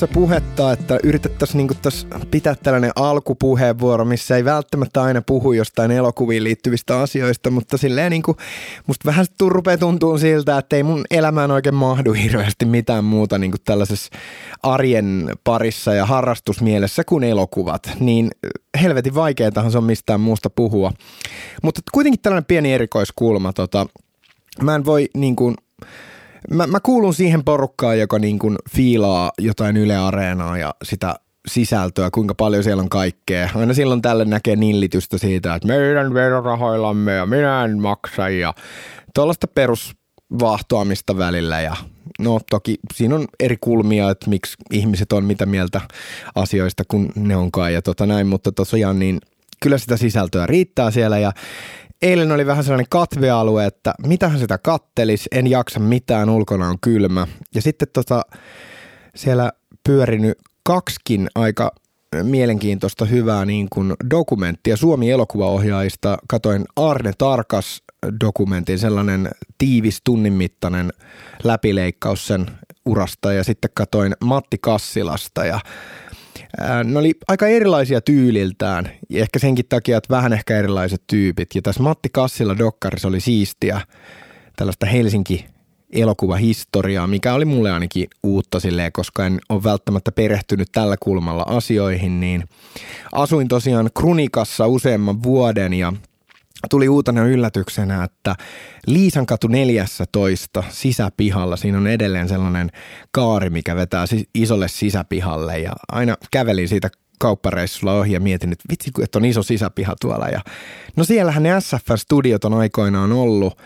tässä puhetta, että yritettäisiin niin tässä pitää tällainen alkupuheenvuoro, missä ei välttämättä aina puhu jostain elokuviin liittyvistä asioista, mutta silleen niin kuin, musta vähän rupeaa tuntuu siltä, että ei mun elämään oikein mahdu hirveästi mitään muuta niin kuin tällaisessa arjen parissa ja harrastusmielessä kuin elokuvat, niin helvetin vaikeatahan se on mistään muusta puhua. Mutta kuitenkin tällainen pieni erikoiskulma, tota, mä en voi niin kuin, mä, mä kuulun siihen porukkaan, joka niin kuin fiilaa jotain Yle Areenaa ja sitä sisältöä, kuinka paljon siellä on kaikkea. Aina silloin tälle näkee nillitystä siitä, että meidän verorahoillamme ja minä en maksa ja tuollaista perusvahtoamista välillä ja no toki siinä on eri kulmia, että miksi ihmiset on mitä mieltä asioista, kun ne onkaan ja tota näin, mutta tosiaan niin kyllä sitä sisältöä riittää siellä ja eilen oli vähän sellainen katvealue, että mitähän sitä kattelis, en jaksa mitään, ulkona on kylmä. Ja sitten tota, siellä pyörinyt kaksikin aika mielenkiintoista hyvää niin kuin dokumenttia Suomi-elokuvaohjaajista. Katoin Arne Tarkas dokumentin, sellainen tiivis tunnin mittainen läpileikkaus sen urasta ja sitten katoin Matti Kassilasta ja ne oli aika erilaisia tyyliltään, ehkä senkin takia, että vähän ehkä erilaiset tyypit. Ja tässä Matti Kassilla Dokkarissa oli siistiä tällaista Helsinki elokuvahistoriaa, mikä oli mulle ainakin uutta silleen, koska en ole välttämättä perehtynyt tällä kulmalla asioihin, niin asuin tosiaan Krunikassa useamman vuoden ja tuli uutena yllätyksenä, että Liisan katu 14 sisäpihalla, siinä on edelleen sellainen kaari, mikä vetää isolle sisäpihalle ja aina kävelin siitä kauppareissulla ohi ja mietin, että vitsi, että on iso sisäpiha tuolla. Ja, no siellähän ne SFR-studiot on aikoinaan ollut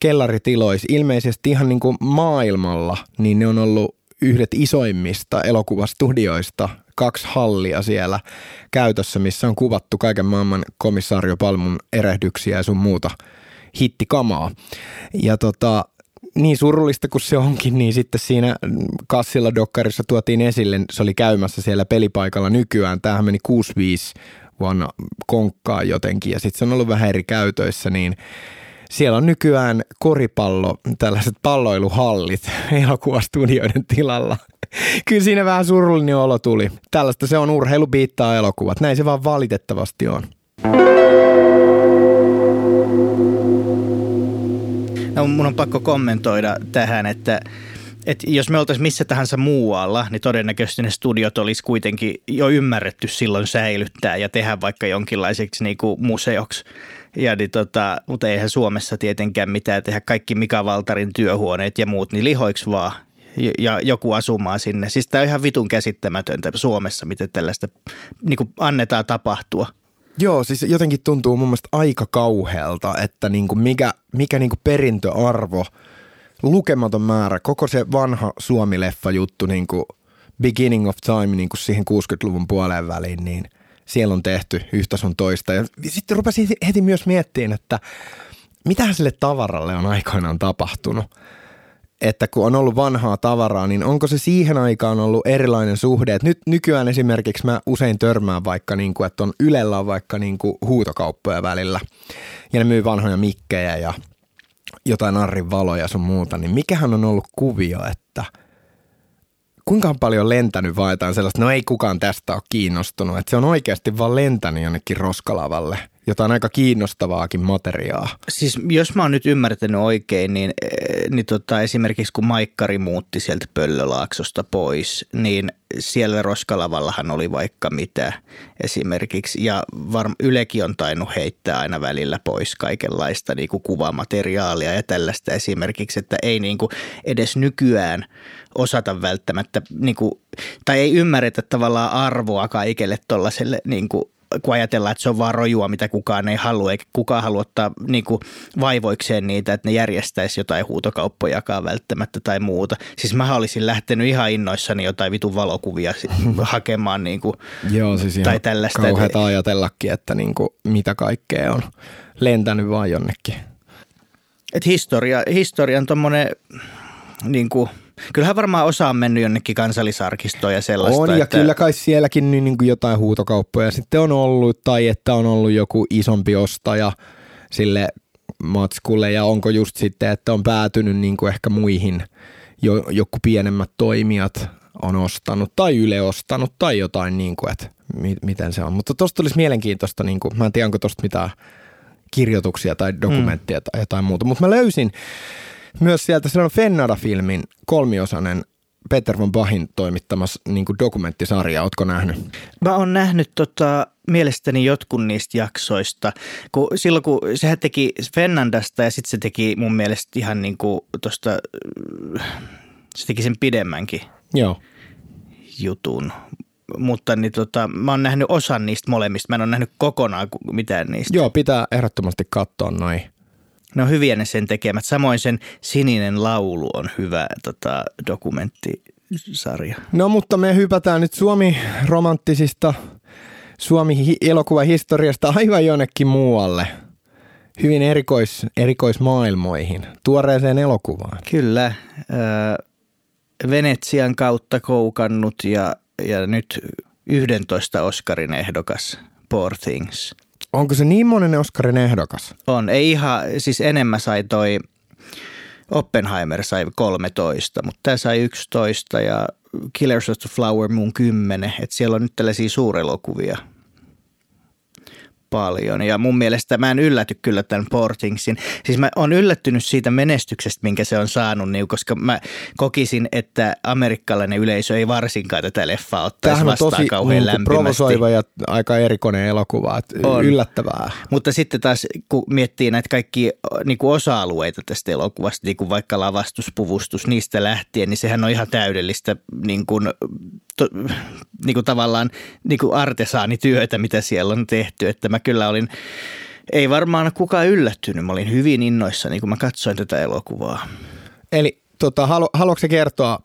kellaritiloissa, ilmeisesti ihan niin kuin maailmalla, niin ne on ollut yhdet isoimmista elokuvastudioista kaksi hallia siellä käytössä, missä on kuvattu kaiken maailman komissaario Palmun erehdyksiä ja sun muuta hittikamaa. Ja tota, niin surullista kuin se onkin, niin sitten siinä kassilla dokkarissa tuotiin esille, se oli käymässä siellä pelipaikalla nykyään. Tämähän meni 65 vuonna konkkaa jotenkin ja sitten se on ollut vähän eri käytöissä, niin siellä on nykyään koripallo, tällaiset palloiluhallit elokuvastudioiden tilalla. Kyllä siinä vähän surullinen olo tuli. Tällaista se on urheilu biittaa elokuvat. Näin se vaan valitettavasti on. No, mun on pakko kommentoida tähän, että et jos me oltaisiin missä tahansa muualla, niin todennäköisesti ne studiot olisi kuitenkin jo ymmärretty silloin säilyttää ja tehdä vaikka jonkinlaiseksi niin kuin museoksi. Ja niin tota, mutta eihän Suomessa tietenkään mitään tehdä. Kaikki Mika Valtarin työhuoneet ja muut, niin lihoiksi vaan ja joku asumaan sinne. Siis tämä on ihan vitun käsittämätöntä Suomessa, miten tällaista niin kuin annetaan tapahtua. Joo, siis jotenkin tuntuu mun mielestä aika kauhealta, että niin kuin mikä, mikä niin kuin perintöarvo, lukematon määrä, koko se vanha Suomi-leffa juttu, niin kuin beginning of time niin kuin siihen 60-luvun puoleen väliin, niin – siellä on tehty yhtä sun toista. Ja sitten rupesin heti myös miettimään, että mitähän sille tavaralle on aikoinaan tapahtunut. Että kun on ollut vanhaa tavaraa, niin onko se siihen aikaan ollut erilainen suhde? Et nyt nykyään esimerkiksi mä usein törmään vaikka, niin kuin, että on Ylellä on vaikka niin kuin huutokauppoja välillä. Ja ne myy vanhoja mikkejä ja jotain arrin valoja sun muuta. Niin mikähän on ollut kuvio, että – kuinka paljon lentänyt jotain sellaista, no ei kukaan tästä ole kiinnostunut, että se on oikeasti vaan lentänyt jonnekin roskalavalle – jotain aika kiinnostavaakin materiaa. Siis jos mä oon nyt ymmärtänyt oikein, niin, eh, niin tota, esimerkiksi kun Maikkari muutti sieltä Pöllölaaksosta pois, niin siellä Roskalavallahan oli vaikka mitä esimerkiksi. Ja varm, Ylekin on tainnut heittää aina välillä pois kaikenlaista niin kuin kuvamateriaalia ja tällaista esimerkiksi, että ei niin kuin edes nykyään osata välttämättä, niin kuin, tai ei ymmärretä tavallaan arvoa kaikelle tuollaiselle niin kuin kun ajatellaan, että se on vaan rojua, mitä kukaan ei halua, eikä kukaan halua ottaa niin kuin vaivoikseen niitä, että ne järjestäisi jotain huutokauppojakaan välttämättä tai muuta. Siis mä olisin lähtenyt ihan innoissani jotain vitun valokuvia hakemaan niin kuin, Joo, siis tai tällaista. Kauheata ajatellakin, että niin kuin, mitä kaikkea on lentänyt vaan jonnekin. Et historia, historian tuommoinen niin kuin – Kyllähän varmaan osa on mennyt jonnekin kansallisarkistoon ja sellaista. On ja että... kyllä kai sielläkin niin, niin kuin jotain huutokauppoja sitten on ollut tai että on ollut joku isompi ostaja sille matskulle ja onko just sitten, että on päätynyt niin kuin ehkä muihin jo, joku pienemmät toimijat on ostanut tai Yle ostanut tai jotain, niin kuin, että mi- miten se on. Mutta tuosta olisi mielenkiintoista, niin kuin, mä en tiedä onko tuosta mitään kirjoituksia tai dokumenttia mm. tai jotain muuta, mutta mä löysin myös sieltä, on Fennada-filmin kolmiosainen Peter von Bachin toimittamassa niin dokumenttisarja. Ootko nähnyt? Mä oon nähnyt tota, mielestäni jotkut niistä jaksoista. Kun, silloin kun sehän teki Fennandasta ja sitten se teki mun mielestä ihan niin kuin tosta, se teki sen pidemmänkin Joo. jutun. Mutta niin tota, mä oon nähnyt osan niistä molemmista. Mä en ole nähnyt kokonaan mitään niistä. Joo, pitää ehdottomasti katsoa noin. Ne on hyviä ne sen tekemät. Samoin sen Sininen laulu on hyvä tota, dokumenttisarja. No mutta me hypätään nyt Suomi-romanttisista Suomi-elokuvahistoriasta aivan jonnekin muualle. Hyvin erikois, erikoismaailmoihin, tuoreeseen elokuvaan. Kyllä. Äh, Venetsian kautta koukannut ja, ja nyt 11 Oscarin ehdokas Poor Things. Onko se niin monen Oscarin ehdokas? On. Ei ihan, siis enemmän sai toi Oppenheimer sai 13, mutta tämä sai 11 ja Killers of the Flower Moon 10. Että siellä on nyt tällaisia suurelokuvia – paljon. Ja mun mielestä mä en ylläty kyllä tämän Portingsin. Siis mä oon yllättynyt siitä menestyksestä, minkä se on saanut, niin, koska mä kokisin, että amerikkalainen yleisö ei varsinkaan tätä leffaa ottaisi vastaan tosi kauhean niin provosoiva ja aika erikoinen elokuva. On. Yllättävää. Mutta sitten taas, kun miettii näitä kaikki niin kuin osa-alueita tästä elokuvasta, niin kuin vaikka lavastus, puvustus, niistä lähtien, niin sehän on ihan täydellistä niin kuin, to, niin kuin tavallaan niin kuin artesaanityötä, mitä siellä on tehty. Että mä kyllä olin, ei varmaan kukaan yllättynyt. Mä olin hyvin innoissani, kun mä katsoin tätä elokuvaa. Eli tota, halu, haluatko kertoa,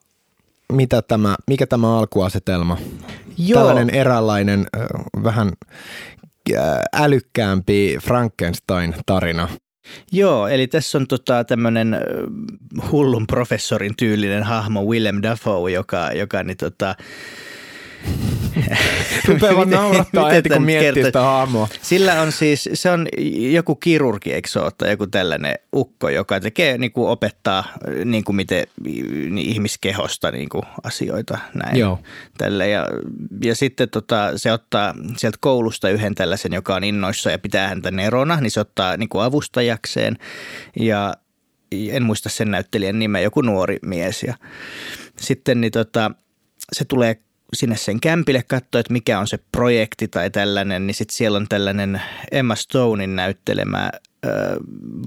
mitä tämä, mikä tämä alkuasetelma? Joo. Tällainen eräänlainen vähän älykkäämpi Frankenstein-tarina. Joo, eli tässä on tota, tämmöinen hullun professorin tyylinen hahmo Willem Dafoe, joka, joka niin, tota, Rupeaa vaan naurattaa heti, kun miettii sitä hahmoa. Sillä on siis, se on joku kirurgi, eikö se ole, joku tällainen ukko, joka tekee, niin kuin opettaa niin kuin miten ihmiskehosta niin kuin asioita näin. Joo. Tälle. Ja, ja sitten tota, se ottaa sieltä koulusta yhden tällaisen, joka on innoissa ja pitää häntä nerona, niin se ottaa niin kuin avustajakseen ja en muista sen näyttelijän nimeä, joku nuori mies ja sitten niin tota, se tulee sinne sen kämpille katsoa, että mikä on se projekti tai tällainen, niin sitten siellä on tällainen Emma Stonein näyttelemä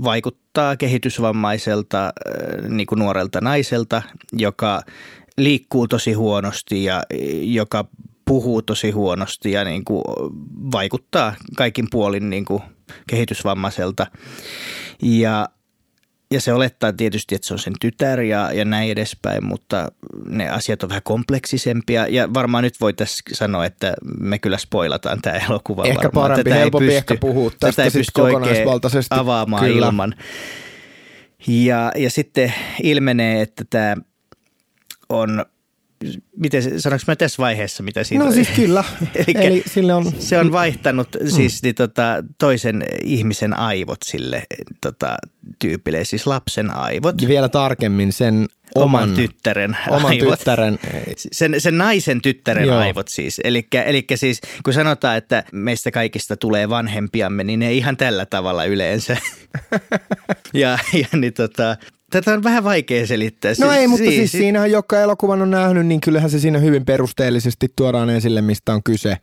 vaikuttaa kehitysvammaiselta niin kuin nuorelta naiselta, joka liikkuu tosi huonosti ja joka puhuu tosi huonosti ja niin kuin vaikuttaa kaikin puolin niin kuin kehitysvammaiselta. Ja ja se olettaa tietysti, että se on sen tytär ja, ja näin edespäin, mutta ne asiat on vähän kompleksisempia. Ja varmaan nyt voitaisiin sanoa, että me kyllä spoilataan tämä elokuva Ehkä varmaan. parempi, tätä helpompi ei pysty, ehkä puhua tästä tätä ei pysty kokonaisvaltaisesti. avaamaan kyllä. ilman. Ja, ja sitten ilmenee, että tämä on miten, sanoinko mä tässä vaiheessa, mitä siitä No siis kyllä. Eli sille on... Se on vaihtanut mm. siis niin, tota, toisen ihmisen aivot sille tota, tyypille, siis lapsen aivot. Ja vielä tarkemmin sen oman, oman tyttären oman aivot. tyttären. Sen, sen naisen tyttären Joo. aivot siis. Eli siis kun sanotaan, että meistä kaikista tulee vanhempiamme, niin ne ihan tällä tavalla yleensä. ja, ja niin tota, Tätä on vähän vaikea selittää. No ei, mutta siis, siis siinähän, joka elokuvan on nähnyt, niin kyllähän se siinä hyvin perusteellisesti tuodaan esille, mistä on kyse.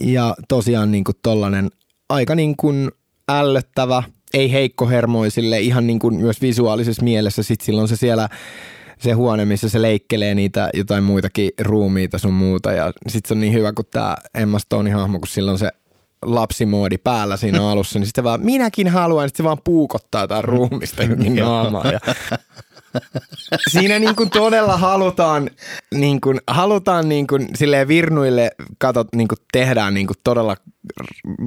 Ja tosiaan niin kuin tollanen aika niin kuin ällöttävä, ei heikkohermoisille, ihan niin kuin myös visuaalisessa mielessä. Sitten silloin se siellä se huone, missä se leikkelee niitä jotain muitakin ruumiita sun muuta. Ja sitten se on niin hyvä, kun tämä Emma Stone hahmo, kun silloin se lapsimoodi päällä siinä alussa, niin sitten vaan minäkin haluan, niin sitten se vaan puukottaa jotain ruumista naamaa. Ja siinä niin kuin todella halutaan, niin kuin, halutaan niin kuin, silleen virnuille katot, niin kuin tehdään niin kuin todella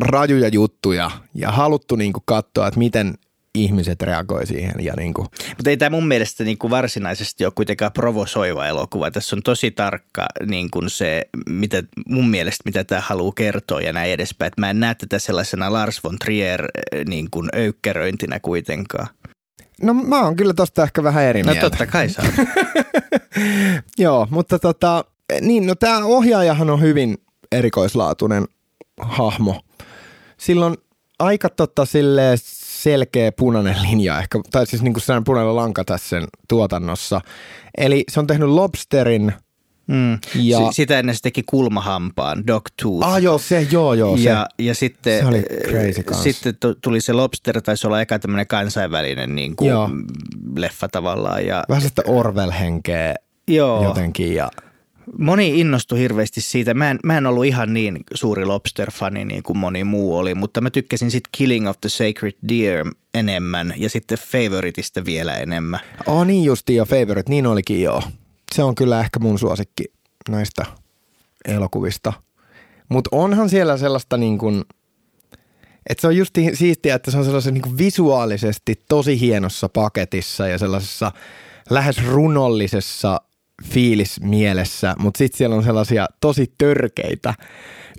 rajuja juttuja ja haluttu niin kuin katsoa, että miten ihmiset reagoi siihen. Ja niin kuin. Mutta ei tämä mun mielestä niin kuin varsinaisesti ole kuitenkaan provosoiva elokuva. Tässä on tosi tarkka niin kuin se, mitä, mun mielestä mitä tämä haluaa kertoa ja näin edespäin. Et mä en näe tätä sellaisena Lars von Trier niin kuin öykkäröintinä kuitenkaan. No mä oon kyllä tosta ehkä vähän eri No mieltä. totta kai saa. Joo, mutta tota, niin, no tämä ohjaajahan on hyvin erikoislaatuinen hahmo. Silloin aika tota, silleen selkeä punainen linja ehkä, tai siis niinku sellainen punainen lanka tässä sen tuotannossa. Eli se on tehnyt Lobsterin, Mm. Ja- Si- sitä ennen se teki kulmahampaan, Dog Tooth. ah joo se, joo joo se. ja, ja sitten, se oli crazy kans. sitten tu- tuli se Lobster, taisi olla eka tämmöinen kansainvälinen niin kuin, Joo. leffa tavallaan. Ja, Vähän sitä Orwell-henkeä joo, jotenkin ja moni innostui hirveästi siitä. Mä en, mä en ollut ihan niin suuri Lobster-fani niin kuin moni muu oli, mutta mä tykkäsin sitten Killing of the Sacred Deer enemmän ja sitten Favoritista vielä enemmän. Oh niin justi jo Favorite, niin olikin joo. Se on kyllä ehkä mun suosikki näistä elokuvista. Mutta onhan siellä sellaista niin kuin, että se on just siistiä, että se on sellaisen niin visuaalisesti tosi hienossa paketissa ja sellaisessa lähes runollisessa fiilismielessä, mutta sitten siellä on sellaisia tosi törkeitä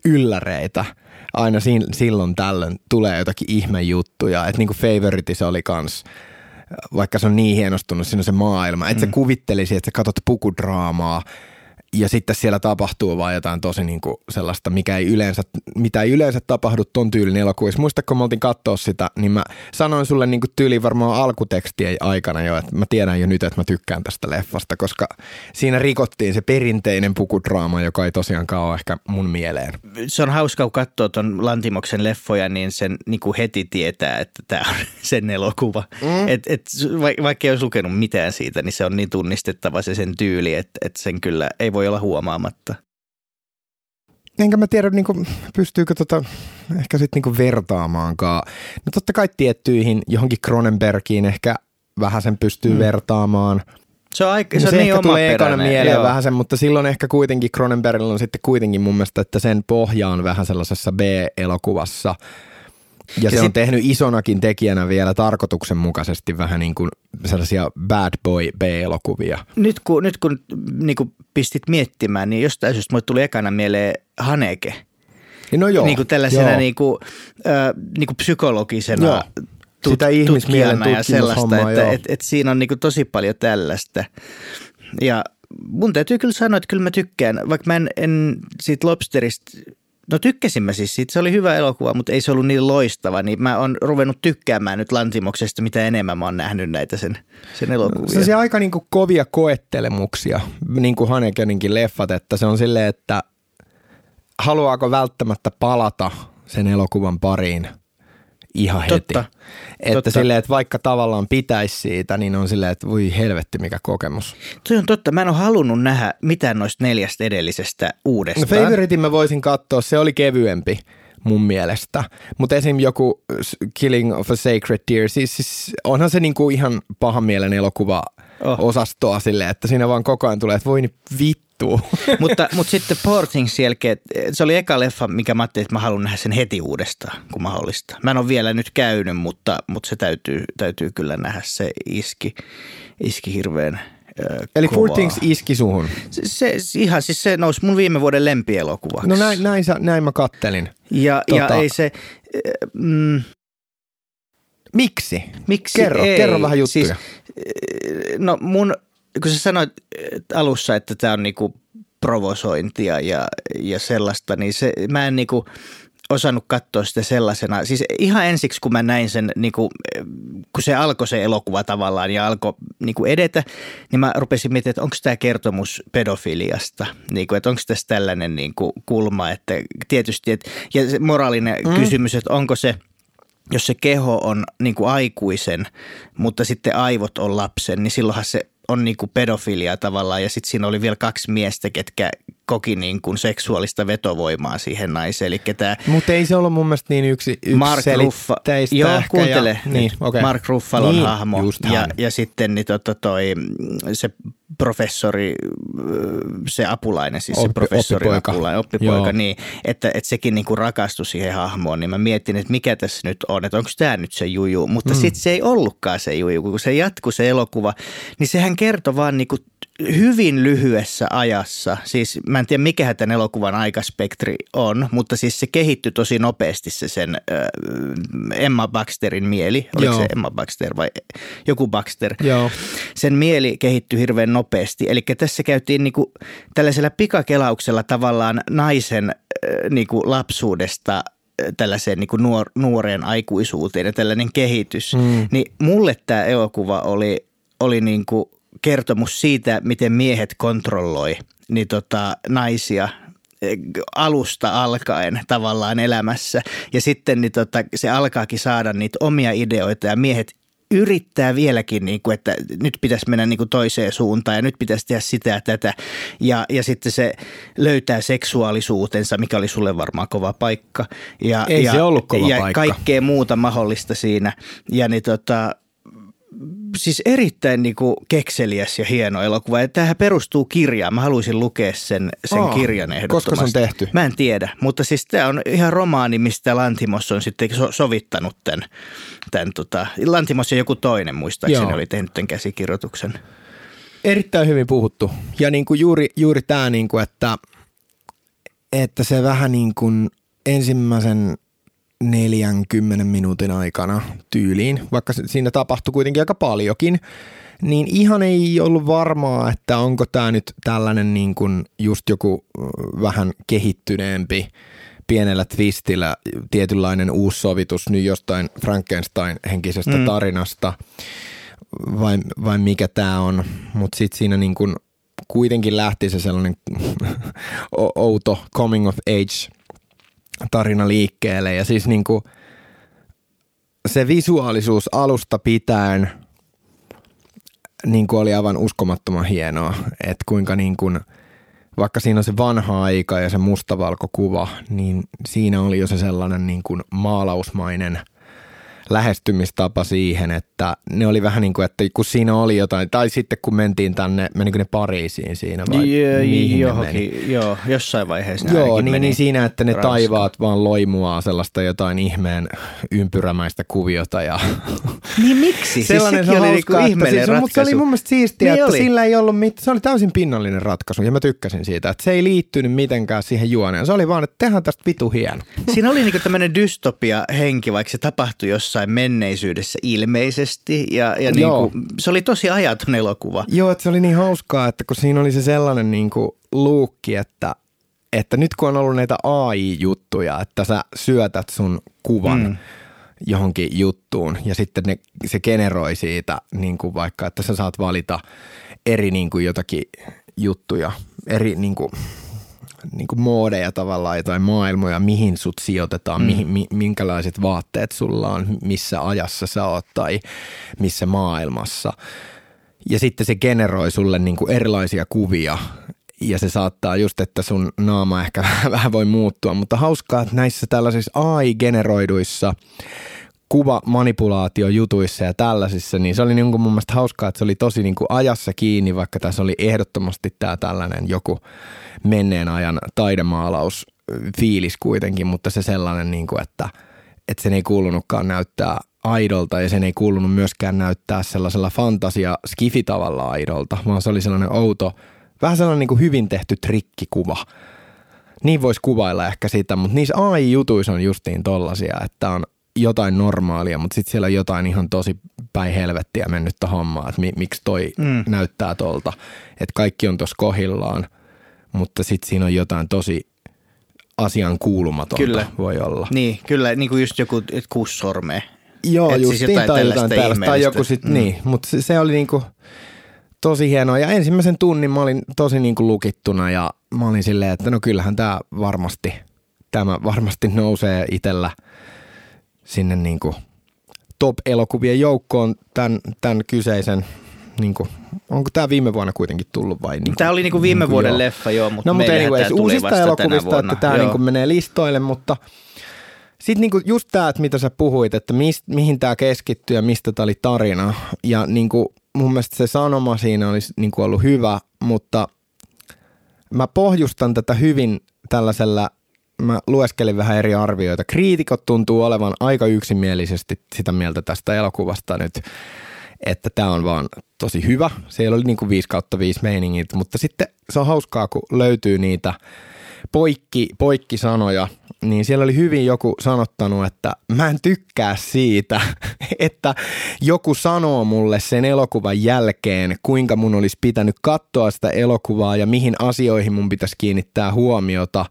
ylläreitä. Aina siin, silloin tällöin tulee jotakin ihmejuttuja, että niin kuin Favorite se oli kans vaikka se on niin hienostunut siinä se maailma, että mm. se kuvittelisi, että sä katsot pukudraamaa ja sitten siellä tapahtuu vaan jotain tosi niin kuin sellaista, mikä ei yleensä, mitä ei yleensä tapahdu ton tyylin elokuvissa. Muista, kun me oltiin katsoa sitä, niin mä sanoin sulle niin kuin tyyli varmaan alkutekstien aikana jo, että mä tiedän jo nyt, että mä tykkään tästä leffasta, koska siinä rikottiin se perinteinen pukudraama, joka ei tosiaankaan ole ehkä mun mieleen. Se on hauska, kun katsoo tuon Lantimoksen leffoja, niin sen niin kuin heti tietää, että tämä on sen elokuva. Mm. Et, et, va- vaikka ei olisi lukenut mitään siitä, niin se on niin tunnistettava se sen tyyli, että, että sen kyllä ei voi olla huomaamatta. enkä mä tiedä, niin kuin, pystyykö tota, ehkä sitten niin vertaamaankaan. No totta kai tiettyihin johonkin Cronenbergiin ehkä vähän sen pystyy mm. vertaamaan. Se on, aika, se se on niin ehkä tulee ekana mieleen joo. vähän sen, mutta silloin ehkä kuitenkin Cronenbergilla on sitten kuitenkin mun mielestä, että sen pohja on vähän sellaisessa B-elokuvassa. Ja, Ja se sit- on tehnyt isonakin tekijänä vielä tarkoituksenmukaisesti vähän niin kuin sellaisia bad boy B-elokuvia. Nyt kun, nyt kun niin kuin pistit miettimään, niin jostain syystä mulle tuli ekana mieleen Haneke. No joo, niin kuin tällaisena joo. niin kuin, äh, niin kuin psykologisena Joo. tut- Sitä ihmismielen ja sellaista, että et, et siinä on niin kuin tosi paljon tällaista. Ja mun täytyy kyllä sanoa, että kyllä mä tykkään, vaikka mä en, en siitä Lobsterista, no tykkäsin mä siis siitä, se oli hyvä elokuva, mutta ei se ollut niin loistava, niin mä oon ruvennut tykkäämään nyt Lantimoksesta, mitä enemmän mä oon nähnyt näitä sen, sen elokuvia. Sellaisia aika niin kuin kovia koettelemuksia, niin kuin Hanekeninkin leffat, että se on silleen, että haluaako välttämättä palata sen elokuvan pariin ihan heti. Totta. Että Totta. silleen, että vaikka tavallaan pitäisi siitä, niin on silleen, että voi helvetti mikä kokemus. Toi on totta, mä en ole halunnut nähdä mitään noista neljästä edellisestä No uudestaan. Favoritein mä voisin katsoa, se oli kevyempi mun mielestä. Mutta esim. joku s- Killing of a Sacred Deer, siis, siis onhan se niinku ihan pahan mielen elokuva Oh. osastoa silleen, että siinä vaan koko ajan tulee, että voi nyt vittu. mutta, mutta sitten Poor Things jälkeen, se oli eka leffa, mikä mä ajattelin, että mä haluan nähdä sen heti uudestaan, kun mahdollista. Mä en ole vielä nyt käynyt, mutta, mutta se täytyy, täytyy kyllä nähdä. Se iski, iski hirveän äh, Eli. Poor Things iski suhun. Se, se, ihan siis se nousi mun viime vuoden lempielokuvaksi. No näin, näin, näin mä kattelin. ja, ja tota- ei se, äh, mm, Miksi? miksi Kerro, ei? kerro vähän juttuja. Siis, äh, no mun, kun sä sanoit äh, alussa, että tämä on niinku provosointia ja, ja sellaista, niin se, mä en niinku osannut katsoa sitä sellaisena. Siis ihan ensiksi, kun mä näin sen, niinku, äh, kun se alkoi se elokuva tavallaan ja alkoi niinku edetä, niin mä rupesin miettimään, että onko tämä kertomus pedofiliasta, niinku, että onko tässä tällainen niinku kulma, että tietysti, et, ja se moraalinen mm. kysymys, että onko se – jos se keho on niin kuin aikuisen, mutta sitten aivot on lapsen, niin silloinhan se on niin kuin pedofilia tavallaan. Ja sitten siinä oli vielä kaksi miestä, ketkä koki niin kuin seksuaalista vetovoimaa siihen naiseen. Eli tämä Mutta ei se ollut mun mielestä niin yksi, yksi Mark Ruffa, joo, kuuntele, ja, niin, okay. Mark Ruffalon niin, hahmo ja, ja sitten niin tota toi, se professori, se apulainen, siis se Oppi- professori oppipoika. apulainen, oppipoika, Joo. niin, että, että sekin niin kuin rakastui siihen hahmoon, niin mä mietin, että mikä tässä nyt on, että onko tämä nyt se juju, mutta mm. sitten se ei ollutkaan se juju, kun se jatkui se elokuva, niin sehän kertoi vaan niin kuin hyvin lyhyessä ajassa, siis mä en tiedä mikähän tämän elokuvan aikaspektri on, mutta siis se kehittyi tosi nopeasti se sen äh, Emma Baxterin mieli, oliko Joo. se Emma Baxter vai joku Baxter, Joo. sen mieli kehittyi hirveän nopeasti. Eli tässä käytiin niinku tällaisella pikakelauksella tavallaan naisen äh, niinku lapsuudesta tällaiseen niinku nuor, nuoreen aikuisuuteen ja tällainen kehitys. Mm. Niin mulle tämä elokuva oli, oli niinku kertomus siitä, miten miehet kontrolloi niin tota, naisia eh, alusta alkaen tavallaan elämässä. Ja sitten niin tota, se alkaakin saada niitä omia ideoita ja miehet yrittää vieläkin, niin kuin, että nyt pitäisi mennä niin kuin toiseen suuntaan ja nyt pitäisi tehdä sitä ja tätä. Ja, ja sitten se löytää seksuaalisuutensa, mikä oli sulle varmaan kova paikka. Ja, Ei ja, se ollut kova ja paikka. kaikkea muuta mahdollista siinä. Ja niin tota, siis erittäin niinku kekseliäs ja hieno elokuva. Ja tämähän perustuu kirjaan. Mä haluaisin lukea sen, sen Aa, kirjan ehdottomasti. koska se on tehty? Mä en tiedä, mutta siis tämä on ihan romaani, mistä Lantimos on sitten so- sovittanut tämän. tämän tota, Lantimos ja joku toinen muistaakseni Joo. oli tehnyt tämän käsikirjoituksen. Erittäin hyvin puhuttu. Ja niin kuin juuri, juuri tämä, niin kuin, että, että se vähän niin kuin ensimmäisen 40 minuutin aikana tyyliin, vaikka siinä tapahtui kuitenkin aika paljonkin, niin ihan ei ollut varmaa, että onko tämä nyt tällainen niin kuin just joku vähän kehittyneempi pienellä twistillä tietynlainen uussovitus nyt jostain Frankenstein-henkisestä mm. tarinasta vai, vai mikä tämä on, mutta sitten siinä niin kuin kuitenkin lähti se sellainen outo coming of age tarina liikkeelle. Ja siis niin kuin se visuaalisuus alusta pitäen niin kuin oli aivan uskomattoman hienoa, että kuinka niin kuin, vaikka siinä on se vanha aika ja se mustavalkokuva, niin siinä oli jo se sellainen niin kuin maalausmainen lähestymistapa siihen, että ne oli vähän niin kuin, että kun siinä oli jotain, tai sitten kun mentiin tänne, menikö ne Pariisiin siinä vai mihin ne meni? Johonkin, joo, jossain vaiheessa ne Joo, niin, meni niin siinä, että ne Ranskaan. taivaat vaan loimuaa sellaista jotain ihmeen ympyrämäistä kuviota ja Niin miksi? sellainen siis se oli niinku ihmeellinen siis, ratkaisu. mutta se oli mun mielestä siistiä, Niin että oli. sillä ei ollut mit, se oli täysin pinnallinen ratkaisu ja mä tykkäsin siitä, että se ei liittynyt mitenkään siihen juoneen. Se oli vaan, että tehdään tästä vitu hieno. Siinä oli niinku tämmöinen dystopia-henki, vaikka se tapahtui jossain menneisyydessä ilmeisesti. Ja, ja Joo. niinku, se oli tosi ajaton elokuva. Joo, että se oli niin hauskaa, että kun siinä oli se sellainen niin kuin luukki, että, että nyt kun on ollut näitä AI-juttuja, että sä syötät sun kuvan mm. johonkin juttuun ja sitten ne, se generoi siitä niin kuin vaikka, että sä saat valita eri niin kuin jotakin juttuja, eri niin kuin, niin kuin moodeja tavallaan, jotain maailmoja, mihin sut sijoitetaan, mm. mihin, mi, minkälaiset vaatteet sulla on, missä ajassa sä oot tai missä maailmassa. Ja sitten se generoi sulle niin kuin erilaisia kuvia ja se saattaa just, että sun naama ehkä vähän voi muuttua, mutta hauskaa, että näissä tällaisissa AI-generoiduissa kuvamanipulaatiojutuissa ja tällaisissa, niin se oli niin kuin mun mielestä hauskaa, että se oli tosi niin kuin ajassa kiinni, vaikka tässä oli ehdottomasti tämä tällainen joku menneen ajan taidemaalaus fiilis kuitenkin, mutta se sellainen, niin kuin, että, että sen ei kuulunutkaan näyttää aidolta ja sen ei kuulunut myöskään näyttää sellaisella fantasia skifitavalla aidolta, vaan se oli sellainen outo, vähän sellainen niin kuin hyvin tehty trikkikuva. Niin voisi kuvailla ehkä sitä, mutta niissä AI-jutuissa on justiin tollasia, että on jotain normaalia, mutta sitten siellä on jotain ihan tosi päin helvettiä mennyttä hommaa, että mi- miksi toi mm. näyttää tolta. Että kaikki on tuossa kohillaan, mutta sitten siinä on jotain tosi asian kuulumatonta Kyllä. voi olla. Niin, kyllä, niin kuin just joku kuusi sormea. Joo, Et siis justiin jotain tai jotain tällaista. Tai joku sit, Mm. niin, mutta se, se oli niinku tosi hienoa. Ja ensimmäisen tunnin mä olin tosi niinku lukittuna ja mä olin silleen, että no kyllähän tämä varmasti, tämä varmasti nousee itellä sinne niinku top-elokuvien joukkoon tämän, tämän kyseisen, niinku, onko tämä viime vuonna kuitenkin tullut vai? Niinku, Tämä oli niinku viime vuoden joo. leffa, joo, mutta No mutta anyways, uusista elokuvista, että tämä Joo. niinku menee listoille, mutta sitten niinku just tämä, että mitä sä puhuit, että mist, mihin tämä keskittyy ja mistä tämä oli tarina. Ja niinku mun mielestä se sanoma siinä olisi niin kuin ollut hyvä, mutta mä pohjustan tätä hyvin tällaisella, mä lueskelin vähän eri arvioita. Kriitikot tuntuu olevan aika yksimielisesti sitä mieltä tästä elokuvasta nyt, että tämä on vaan tosi hyvä. Siellä oli niin kuin 5 kautta 5 meiningit, mutta sitten se on hauskaa, kun löytyy niitä poikki, poikkisanoja, niin siellä oli hyvin joku sanottanut, että mä en tykkää siitä, että joku sanoo mulle sen elokuvan jälkeen, kuinka mun olisi pitänyt katsoa sitä elokuvaa ja mihin asioihin mun pitäisi kiinnittää huomiota.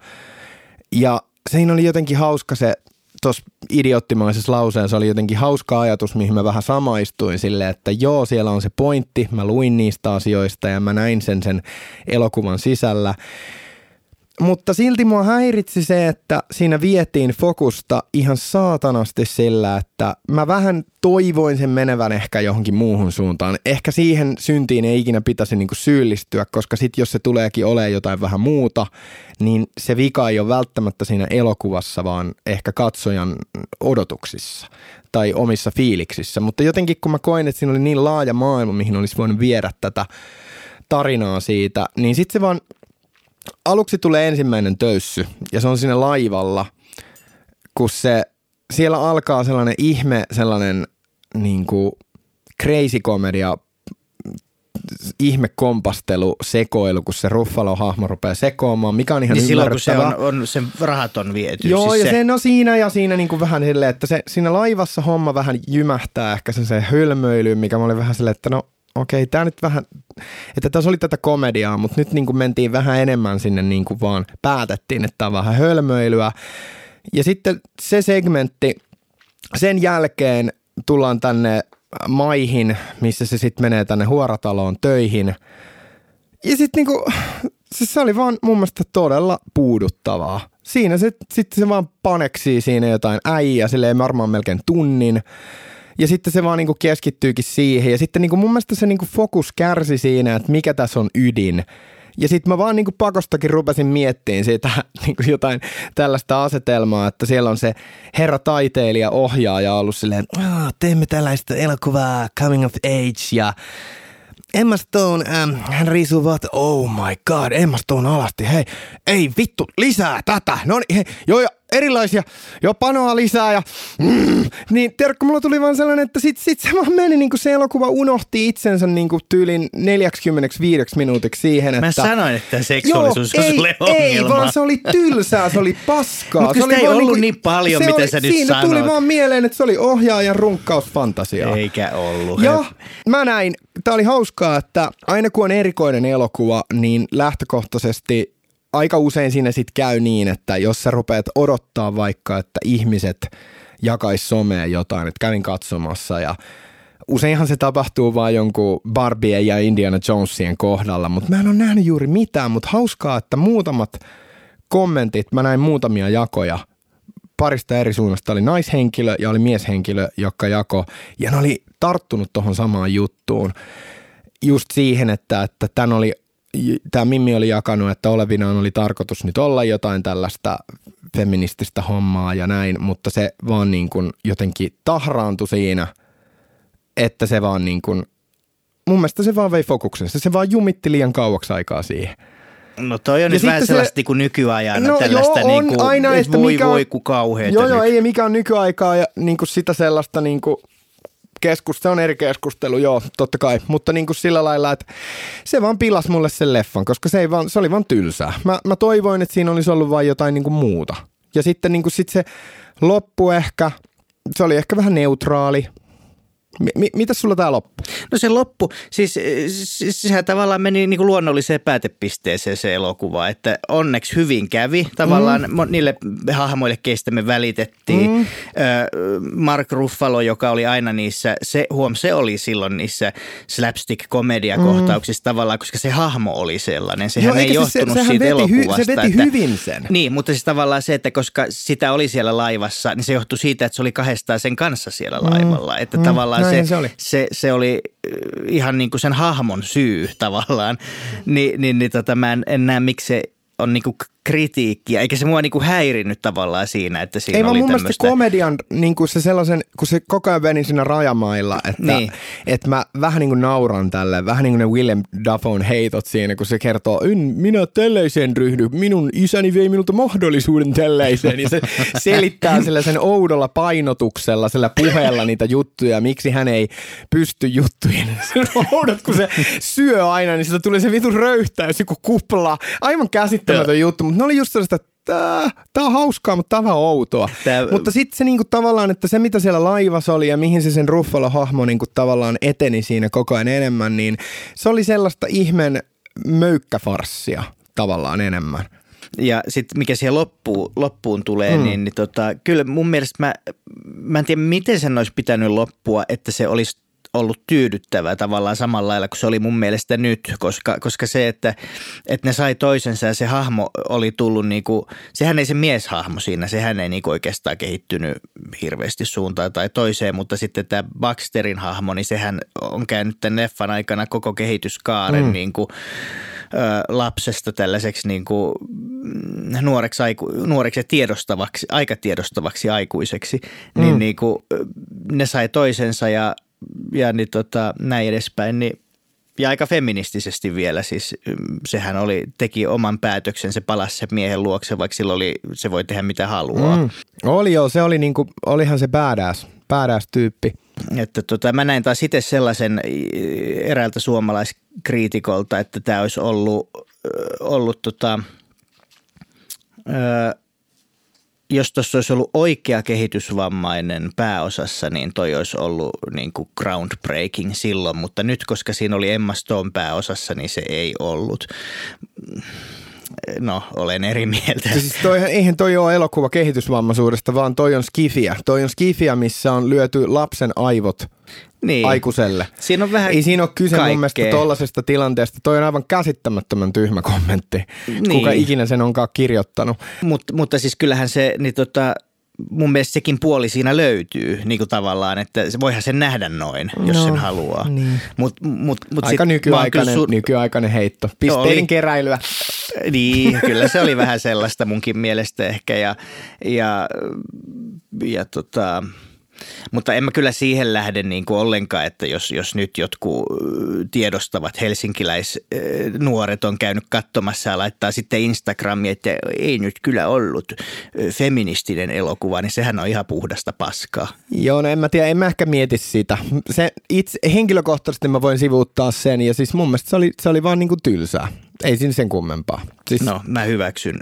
Ja siinä oli jotenkin hauska se tuossa idioottimaisessa lauseessa oli jotenkin hauska ajatus, mihin mä vähän samaistuin sille, että joo, siellä on se pointti, mä luin niistä asioista ja mä näin sen sen elokuvan sisällä. Mutta silti mua häiritsi se, että siinä vietiin fokusta ihan saatanasti sillä, että mä vähän toivoin sen menevän ehkä johonkin muuhun suuntaan. Ehkä siihen syntiin ei ikinä pitäisi niinku syyllistyä, koska sitten jos se tuleekin olemaan jotain vähän muuta, niin se vika ei ole välttämättä siinä elokuvassa, vaan ehkä katsojan odotuksissa tai omissa fiiliksissä. Mutta jotenkin kun mä koin, että siinä oli niin laaja maailma, mihin olisi voinut viedä tätä tarinaa siitä, niin sitten se vaan aluksi tulee ensimmäinen töyssy ja se on siinä laivalla, kun se, siellä alkaa sellainen ihme, sellainen niin kuin crazy komedia ihme kompastelu, sekoilu, kun se Ruffalo-hahmo rupeaa sekoamaan, mikä on ihan niin silloin, kun se on, on sen rahat on viety. Joo, siis ja se, no siinä ja siinä niin kuin vähän silleen, että se, siinä laivassa homma vähän jymähtää ehkä se, se hölmöily, mikä mä olin vähän silleen, että no okei, tämä nyt vähän, että tässä oli tätä komediaa, mutta nyt niin kuin mentiin vähän enemmän sinne niin kuin vaan päätettiin, että tämä on vähän hölmöilyä. Ja sitten se segmentti, sen jälkeen tullaan tänne maihin, missä se sitten menee tänne huorataloon töihin. Ja sitten niinku, se, se oli vaan mun mielestä todella puuduttavaa. Siinä sitten se vaan paneksii siinä jotain äijä, silleen varmaan melkein tunnin. Ja sitten se vaan niinku keskittyykin siihen. Ja sitten niinku mun mielestä se niinku fokus kärsi siinä, että mikä tässä on ydin. Ja sitten mä vaan niinku pakostakin rupesin miettimään siitä niinku jotain tällaista asetelmaa, että siellä on se herra taiteilija ohjaaja ollut silleen, "Ah, teemme tällaista elokuvaa, coming of age ja Emma Stone, ähm, hän riisuu vaat, oh my god, Emma Stone alasti, hei, ei vittu, lisää tätä, no niin, hei, joo, ja erilaisia, jo panoa lisää ja mm, niin tiedätkö, mulla tuli vaan sellainen, että sit, sit se vaan meni, niin kuin se elokuva unohti itsensä niin kuin tyylin 45 minuutiksi siihen, että... Mä sanoin, että seksuaalisuus Joo, on ei, sulle ei, ongelma. vaan se oli tylsää, se oli paskaa. Mut se kun oli sitä ei ollut niinku- niin paljon, se mitä oli, sä nyt Siinä tuli sanot. vaan mieleen, että se oli ohjaajan runkkausfantasiaa. Eikä ollut. Ja mä näin, tää oli hauskaa, että aina kun on erikoinen elokuva, niin lähtökohtaisesti aika usein siinä sitten käy niin, että jos sä rupeat odottaa vaikka, että ihmiset jakais someen jotain, että kävin katsomassa ja useinhan se tapahtuu vain jonkun Barbie ja Indiana Jonesien kohdalla, mutta mä en ole nähnyt juuri mitään, mutta hauskaa, että muutamat kommentit, mä näin muutamia jakoja parista eri suunnasta oli naishenkilö ja oli mieshenkilö, joka jako, ja ne oli tarttunut tuohon samaan juttuun. Just siihen, että, että tämän oli, tämä Mimmi oli jakanut, että olevinaan oli tarkoitus nyt olla jotain tällaista feminististä hommaa ja näin, mutta se vaan niin kuin jotenkin tahraantui siinä, että se vaan niin kuin, mun mielestä se vaan vei fokuksen, se, vaan jumitti liian kauaksi aikaa siihen. No toi on Ja nyt vähän sitten se- sellaista niin kuin nykyajana No tällaista joo, on niin kuin, aina, et että voi mikä on- voi kun kauheeta Joo, joo, nyt. ei mikä on nykyaikaa ja niin kuin sitä sellaista niin kuin keskus, se on eri keskustelu, joo, totta kai, mutta niin kuin sillä lailla, että se vaan pilas mulle sen leffan, koska se, ei vaan, se oli vaan tylsää. Mä, mä toivoin, että siinä olisi ollut vain jotain niin kuin muuta. Ja sitten niin kuin sit se loppu ehkä, se oli ehkä vähän neutraali. Mi- mi- mitäs sulla tää loppu? No se loppu, siis, siis sehän tavallaan meni niin kuin luonnolliseen päätepisteeseen se elokuva, että onneksi hyvin kävi tavallaan mm. niille hahmoille, keistä me välitettiin. Mm. Mark Ruffalo, joka oli aina niissä, se, huom, se oli silloin niissä slapstick-komediakohtauksissa mm. tavallaan, koska se hahmo oli sellainen. Sehän Joo, ei se- johtunut sehän siitä veti hy- se elokuvasta. veti että, hyvin sen. Niin, mutta siis tavallaan se, että koska sitä oli siellä laivassa, niin se johtui siitä, että se oli kahdestaan sen kanssa siellä laivalla. Että mm, tavallaan näinhän se, se oli. se, se oli äh, ihan niin kuin sen hahmon syy tavallaan, Ni, niin, niin tota, mä en, en näe miksi se on niin kuin kritiikkiä, eikä se mua niinku häirinnyt tavallaan siinä, että siinä Ei vaan mun tämmöistä... mielestä komedian, niin kuin se sellaisen, kun se koko ajan meni siinä rajamailla, että, Niin. niin. että mä vähän niin kuin nauran tälle, vähän niin kuin ne William Dafoe heitot siinä, kun se kertoo, en minä tällaiseen ryhdy, minun isäni vei minulta mahdollisuuden tällaiseen, ja se selittää sellaisen oudolla painotuksella, sillä puheella niitä juttuja, miksi hän ei pysty juttuihin. Se on oudot, kun se syö aina, niin sitä tulee se vitun röyhtäys, joku kupla, aivan käsittämätön juttu, mutta ne oli just sellaista, tää, tää on hauskaa, mutta tää on vähän outoa. Tää- Mutta sitten se niinku tavallaan, että se mitä siellä laivassa oli ja mihin se sen Ruffalo-hahmo niinku tavallaan eteni siinä koko ajan enemmän, niin se oli sellaista ihmen möykkäfarssia tavallaan enemmän. Ja sitten mikä siihen loppuun, loppuun tulee, mm. niin, niin tota, kyllä mun mielestä mä, mä en tiedä miten sen olisi pitänyt loppua, että se olisi ollut tyydyttävä tavallaan samalla lailla kuin se oli mun mielestä nyt, koska, koska se, että, että ne sai toisensa ja se hahmo oli tullut niinku, sehän ei se mieshahmo siinä, sehän ei niinku oikeastaan kehittynyt hirveästi suuntaan tai toiseen, mutta sitten tämä Baxterin hahmo, niin sehän on käynyt tämän leffan aikana koko kehityskaaren mm. niinku, ö, lapsesta tällaiseksi niin kuin nuoreksi, aiku, nuoreksi ja tiedostavaksi, aika tiedostavaksi aikuiseksi, mm. niin, niin kuin, ne sai toisensa ja, ja niin tota, näin edespäin, niin ja aika feministisesti vielä siis. mm, Sehän oli, teki oman päätöksen, se palasi sen miehen luokse, vaikka sillä oli, se voi tehdä mitä haluaa. Mm. Oli joo, se oli niinku, olihan se badass, badass tyyppi. Että tota, mä näin taas itse sellaisen eräältä suomalaiskriitikolta, että tämä olisi ollut, ollut tota, ö, jos tuossa olisi ollut oikea kehitysvammainen pääosassa, niin toi olisi ollut niin kuin groundbreaking silloin, mutta nyt koska siinä oli Emma Stone pääosassa, niin se ei ollut. No, olen eri mieltä. Siis toi, eihän toi ole elokuva kehitysvammaisuudesta, vaan toi on skifiä. Toi on skifiä, missä on lyöty lapsen aivot Niin. aikuiselle. Siinä on vähän Ei siinä ole kyse kaikkea. mun mielestä tollasesta tilanteesta. Toi on aivan käsittämättömän tyhmä kommentti. Niin. Kuka ikinä sen onkaan kirjoittanut. Mut, mutta siis kyllähän se, niin tota, mun mielestä sekin puoli siinä löytyy niin kuin tavallaan, että voihan sen nähdä noin, jos No, sen haluaa. niin. Mut, mut, mut Aika sit nykyaikainen, kyllä nykyaikainen heitto. Oli. Pisteiden keräilyä. Niin, kyllä se oli vähän sellaista munkin mielestä ehkä ja, ja, ja tota, mutta en mä kyllä siihen lähde niin kuin ollenkaan, että jos, jos nyt jotkut tiedostavat helsinkiläisnuoret on käynyt katsomassa ja laittaa sitten Instagramia, että ei nyt kyllä ollut feministinen elokuva, niin sehän on ihan puhdasta paskaa. Joo, no en mä tiedä, en mä ehkä mieti sitä. Se itse, henkilökohtaisesti mä voin sivuuttaa sen ja siis mun mielestä se oli, se oli vaan niinku tylsää. Ei siinä sen kummempaa. Siis, No, mä hyväksyn.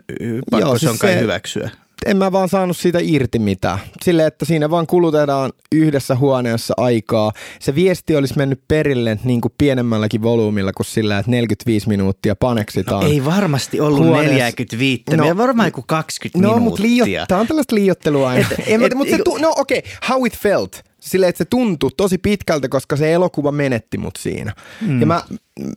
Pakko Joo, se siis on kai se- hyväksyä. En mä vaan saanut siitä irti mitään. Sille, että siinä vaan kulutetaan yhdessä huoneessa aikaa. Se viesti olisi mennyt perille niin kuin pienemmälläkin volyymilla kuin sillä, että 45 minuuttia paneksitaan. Ei varmasti ollut Huoneessa- 45, No- no, varmaan joku 20 No, minuuttia. mutta liio- tämä on tällaista liiottelua aina. Et- mä- et- Mutta se, tu- no okei, okay, how it felt. Silleen, että se tuntui tosi pitkältä, koska se elokuva menetti mut siinä. Mm. Ja mä,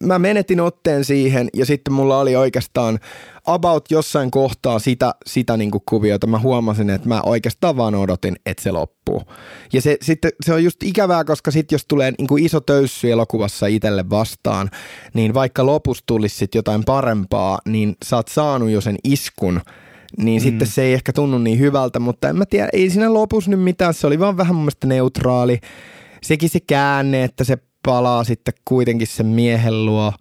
mä menetin otteen siihen ja sitten mulla oli oikeastaan about jossain kohtaa sitä, sitä niinku kuviota. Mä huomasin, että mä oikeastaan vaan odotin, että se loppuu. Ja se, sitten, se on just ikävää, koska sitten jos tulee niinku iso töyssy elokuvassa itselle vastaan, niin vaikka lopussa tulisi sit jotain parempaa, niin sä oot saanut jo sen iskun – niin mm. sitten se ei ehkä tunnu niin hyvältä, mutta en mä tiedä, ei siinä lopussa nyt mitään, se oli vaan vähän mun mielestä neutraali. Sekin se käänne, että se palaa sitten kuitenkin sen miehen luo.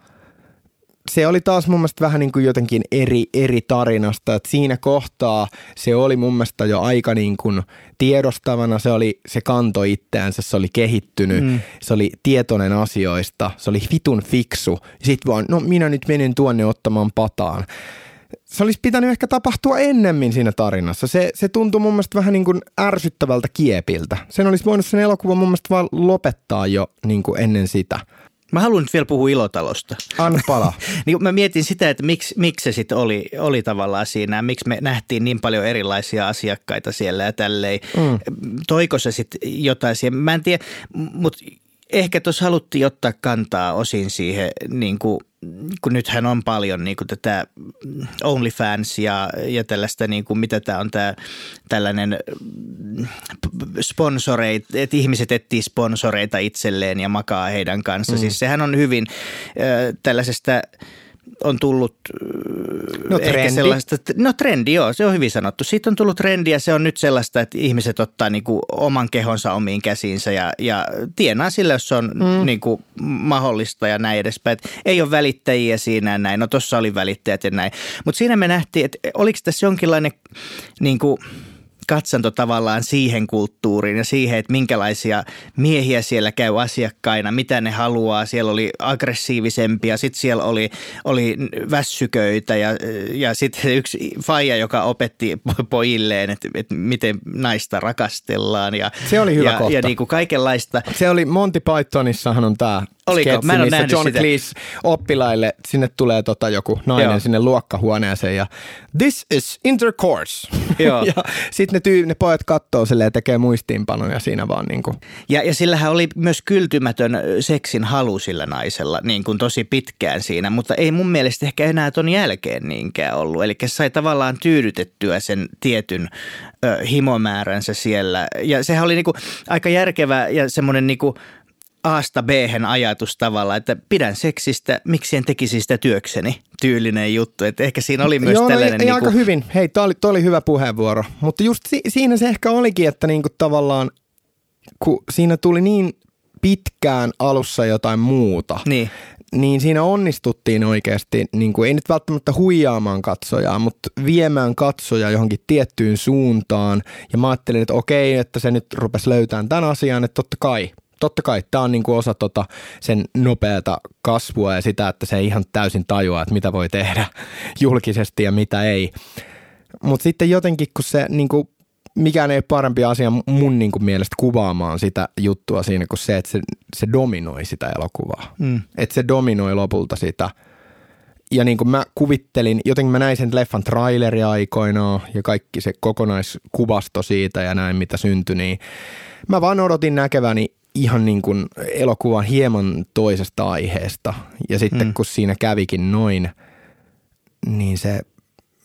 Se oli taas mun mielestä vähän niin kuin jotenkin eri, eri tarinasta, että siinä kohtaa se oli mun mielestä jo aika niin kuin tiedostavana, se, oli, se kantoi itseänsä, se oli kehittynyt, mm. se oli tietoinen asioista, se oli vitun fiksu. Sitten vaan, no minä nyt menen tuonne ottamaan pataan se olisi pitänyt ehkä tapahtua ennemmin siinä tarinassa. Se, se tuntui mun mielestä vähän niin kuin ärsyttävältä kiepiltä. Sen olisi voinut sen elokuvan mun mielestä vaan lopettaa jo niin kuin ennen sitä. Mä haluan nyt vielä puhua Ilotalosta. Anna pala. niin mä mietin sitä, että miksi, miksi se sitten oli, oli tavallaan siinä, miksi me nähtiin niin paljon erilaisia asiakkaita siellä ja tälleen. Mm. Toiko se sitten jotain siihen? Mä en tiedä, mutta ehkä tuossa haluttiin ottaa kantaa osin siihen, niin kuin, kun nythän on paljon niin kuin tätä OnlyFans ja, ja tällaista, niin kuin, mitä tämä on tämä tällainen sponsoreita, että ihmiset etsii sponsoreita itselleen ja makaa heidän kanssa. Mm. Siis sehän on hyvin äh, tällaisesta on tullut no, ehkä trendi. sellaista, no trendi joo, se on hyvin sanottu. Siitä on tullut trendi ja se on nyt sellaista, että ihmiset ottaa niin kuin oman kehonsa omiin käsiinsä ja, ja tienaa sillä, jos se on mm. niin kuin mahdollista ja näin edespäin. Et ei ole välittäjiä siinä ja näin, no tuossa oli välittäjät ja näin. Mutta siinä me nähtiin, että oliko tässä jonkinlainen niin kuin – katsanto tavallaan siihen kulttuuriin ja siihen, että minkälaisia miehiä siellä käy asiakkaina, mitä ne haluaa. Siellä oli aggressiivisempia, sitten siellä oli, oli vässyköitä ja, ja sitten yksi faija, joka opetti pojilleen, että, että miten naista rakastellaan. Ja, Se oli hyvä ja, kohta. Ja niin kuin kaikenlaista. Se oli Monty Pythonissahan on tämä Oliko? sketsi, Mä en missä nähnyt John sitä. Cleese oppilaille, sinne tulee tota joku nainen Joo. sinne luokkahuoneeseen ja this is intercourse. Joo. ja sitten ne, tyy- ne pojat katsoo silleen ja tekee muistiinpanoja siinä vaan niin kuin. Ja, ja sillähän oli myös kyltymätön seksin halu sillä naisella niin kuin tosi pitkään siinä, mutta ei mun mielestä ehkä enää ton jälkeen niinkään ollut. Eli sai tavallaan tyydytettyä sen tietyn ö, himomääränsä siellä. Ja sehän oli niinku aika järkevä ja semmoinen niinku Aasta b ajatus tavallaan, että pidän seksistä, miksi en tekisi sitä työkseni, tyylinen juttu. Että ehkä siinä oli myös Joo, no, tällainen... ei, niinku, aika hyvin. Hei, toi oli, toi oli hyvä puheenvuoro. Mutta just si- siinä se ehkä olikin, että niinku tavallaan, kun siinä tuli niin pitkään alussa jotain muuta, Niin. niin siinä onnistuttiin oikeasti, niin kuin, ei nyt välttämättä huijaamaan katsojaa, mutta viemään katsoja johonkin tiettyyn suuntaan. Ja mä ajattelin, että okei, että se nyt rupesi löytämään tämän asian, että totta kai, totta kai tämä on niin kuin osa tota sen nopeata kasvua ja sitä, että se ei ihan täysin tajua, että mitä voi tehdä julkisesti ja mitä ei. Mutta sitten jotenkin, kun se niin kuin, mikään ei ole parempi asia mun niin kuin mielestä kuvaamaan sitä juttua siinä kuin se, että se, se dominoi sitä elokuvaa. Mm. Että se dominoi lopulta sitä. Ja niin kuin mä kuvittelin, jotenkin mä näin sen leffan traileri aikoinaan ja kaikki se kokonaiskuvasto siitä ja näin mitä syntyi, niin mä vaan odotin näkeväni ihan niin kuin elokuvan hieman toisesta aiheesta. Ja sitten Mm. kun siinä kävikin noin, niin se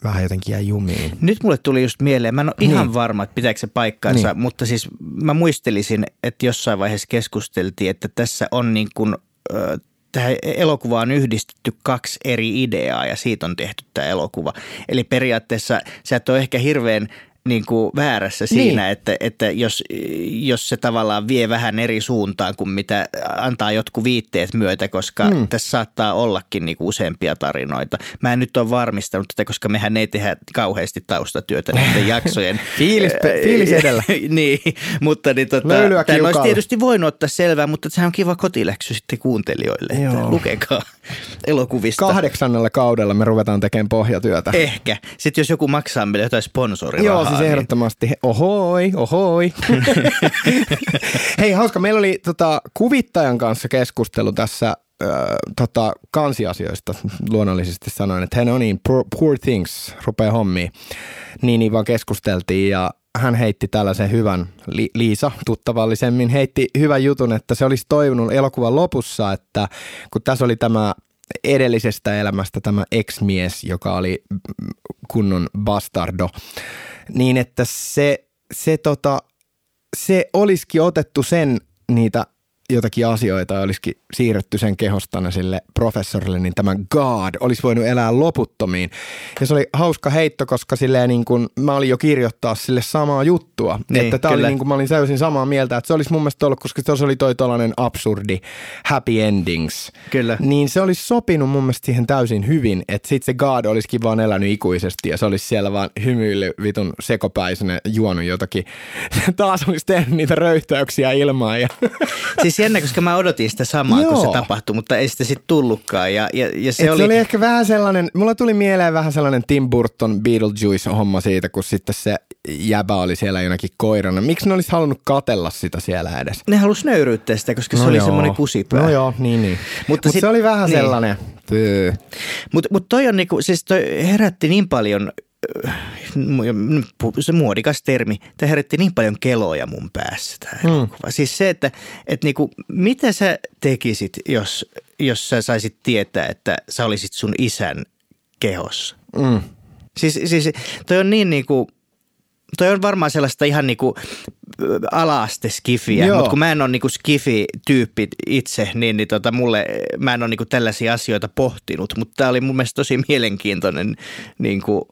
vähän jotenkin jäi jumiin. Nyt mulle tuli just mieleen, mä en ole ihan Niin. varma, että pitääkö se paikkaansa, Niin. mutta siis mä muistelisin, että jossain vaiheessa keskusteltiin, että tässä on niin kuin, ö, tähän elokuvaan yhdistetty kaksi eri ideaa ja siitä on tehty tämä elokuva. Eli periaatteessa sä et ole ehkä hirveän niin kuin väärässä siinä, Niin. että, että jos, jos se tavallaan vie vähän eri suuntaan kuin mitä antaa jotkut viitteet myötä, koska mm. tässä saattaa ollakin niin kuin useampia tarinoita. Mä en nyt ole varmistanut tätä, koska mehän ei tehdä kauheasti taustatyötä näiden jaksojen. Fiilis, fiilis edellä. niin, mutta niin tota, tämän olisi tietysti voinut ottaa selvää, mutta sehän on kiva kotiläksy sitten kuuntelijoille, että Joo. lukekaa elokuvista. Kahdeksannella kaudella me ruvetaan tekemään pohjatyötä. Ehkä. Sitten jos joku maksaa meille jotain sponsorirahaa. Joo, siis niin- ehdottomasti. Ohoi, ohoi. Hei, hauska. Meillä oli tota, kuvittajan kanssa keskustelu tässä ö, tota, kansiasioista. Luonnollisesti sanoin, että hei no niin, poor, poor things, rupeaa hommiin. Niin, niin vaan keskusteltiin ja hän heitti tällaisen hyvän, Li- Liisa tuttavallisemmin heitti hyvän jutun, että se olisi toivonut elokuvan lopussa, että kun tässä oli tämä edellisestä elämästä tämä ex-mies, joka oli mm, kunnon bastardo, niin että se, se, tota, se olisikin otettu sen niitä jotakin asioita ja olisikin siirretty sen kehostana sille professorille, niin tämä God olisi voinut elää loputtomiin. Ja se oli hauska heitto, koska silleen niin kuin, mä olin jo kirjoittaa sille samaa juttua. Niin, että tää oli niin kuin, mä olin täysin samaa mieltä, että se olisi mun mielestä ollut, koska se oli toi tollainen absurdi happy endings. Kyllä. Niin se olisi sopinut mun mielestä siihen täysin hyvin, että sit se God olisikin vaan elänyt ikuisesti ja se olisi siellä vaan hymyillyt vitun sekopäisenä juonut jotakin. Taas olisi tehnyt niitä röyhtäyksiä ilmaan ja Siis jännä, koska mä odotin sitä samaa, kun Joo. se tapahtui, mutta ei sitä sitten tullutkaan. Ja, ja, ja se, oli, se oli ehkä vähän sellainen, mulla tuli mieleen vähän sellainen Tim Burton Beetlejuice-homma siitä, kun sitten se jäbä oli siellä jonakin koirana. Miksi ne olisi halunnut katella sitä siellä edes? ne halus nöyryyttää sitä, koska se oli joo. semmoinen kusipää. No joo, niin niin. Mutta Mut sit- se oli vähän niin. sellainen. Mutta mut toi on niinku, siis toi herätti niin paljon, se muodikas termi, tämä herätti niin paljon keloja mun päässä tämä Hmm. elokuva. Siis se, että et niinku, mitä sä tekisit, jos, jos sä saisit tietää, että sä olisit sun isän kehossa? Mm. Siis, siis toi on niin niinku, toi on varmaan sellaista ihan niinku ala-aste skifiä, mutta kun mä en ole niinku skifi-tyyppi itse, niin, niin tota, mulle, mä en ole niinku tällaisia asioita pohtinut, mutta tämä oli mun mielestä tosi mielenkiintoinen niinku,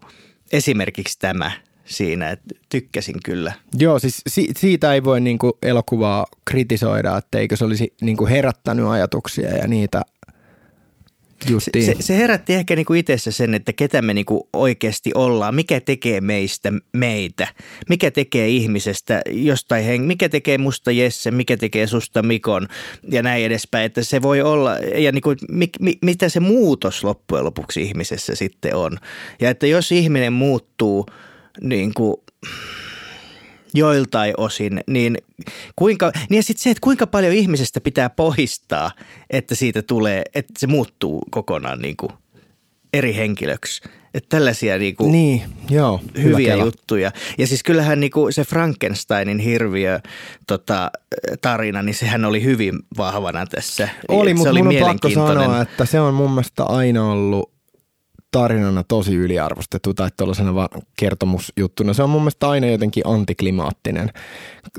esimerkiksi tämä siinä, että tykkäsin kyllä. Joo, siis si- siitä ei voi niinku elokuvaa kritisoida, etteikö se olisi niinku herättänyt ajatuksia ja niitä Justiin. Se, se herätti ehkä niinku itsessä sen, että ketä me niinku oikeasti ollaan, mikä tekee meistä meitä, mikä tekee ihmisestä jostain heng- mikä tekee musta Jesse, mikä tekee susta Mikon ja näin edespäin. Että se voi olla, ja niinku, mi, mi, mitä se muutos loppujen lopuksi ihmisessä sitten on. Ja että jos ihminen muuttuu niin kuin, joiltain osin, niin, kuinka, niin ja sitten se, että kuinka paljon ihmisestä pitää poistaa, että siitä tulee, että se muuttuu kokonaan niin kuin eri henkilöksi. Että tällaisia niin kuin niin, joo, hyviä juttuja. Ja siis kyllähän niin kuin se Frankensteinin hirviö tota, tarina, niin sehän oli hyvin vahvana tässä. Oli, mutta mun on pakko sanoa, että se on mun mielestä aina ollut tarinana tosi yliarvostettu tai tuollaisena vaan kertomusjuttuna. Se on mun mielestä aina jotenkin antiklimaattinen.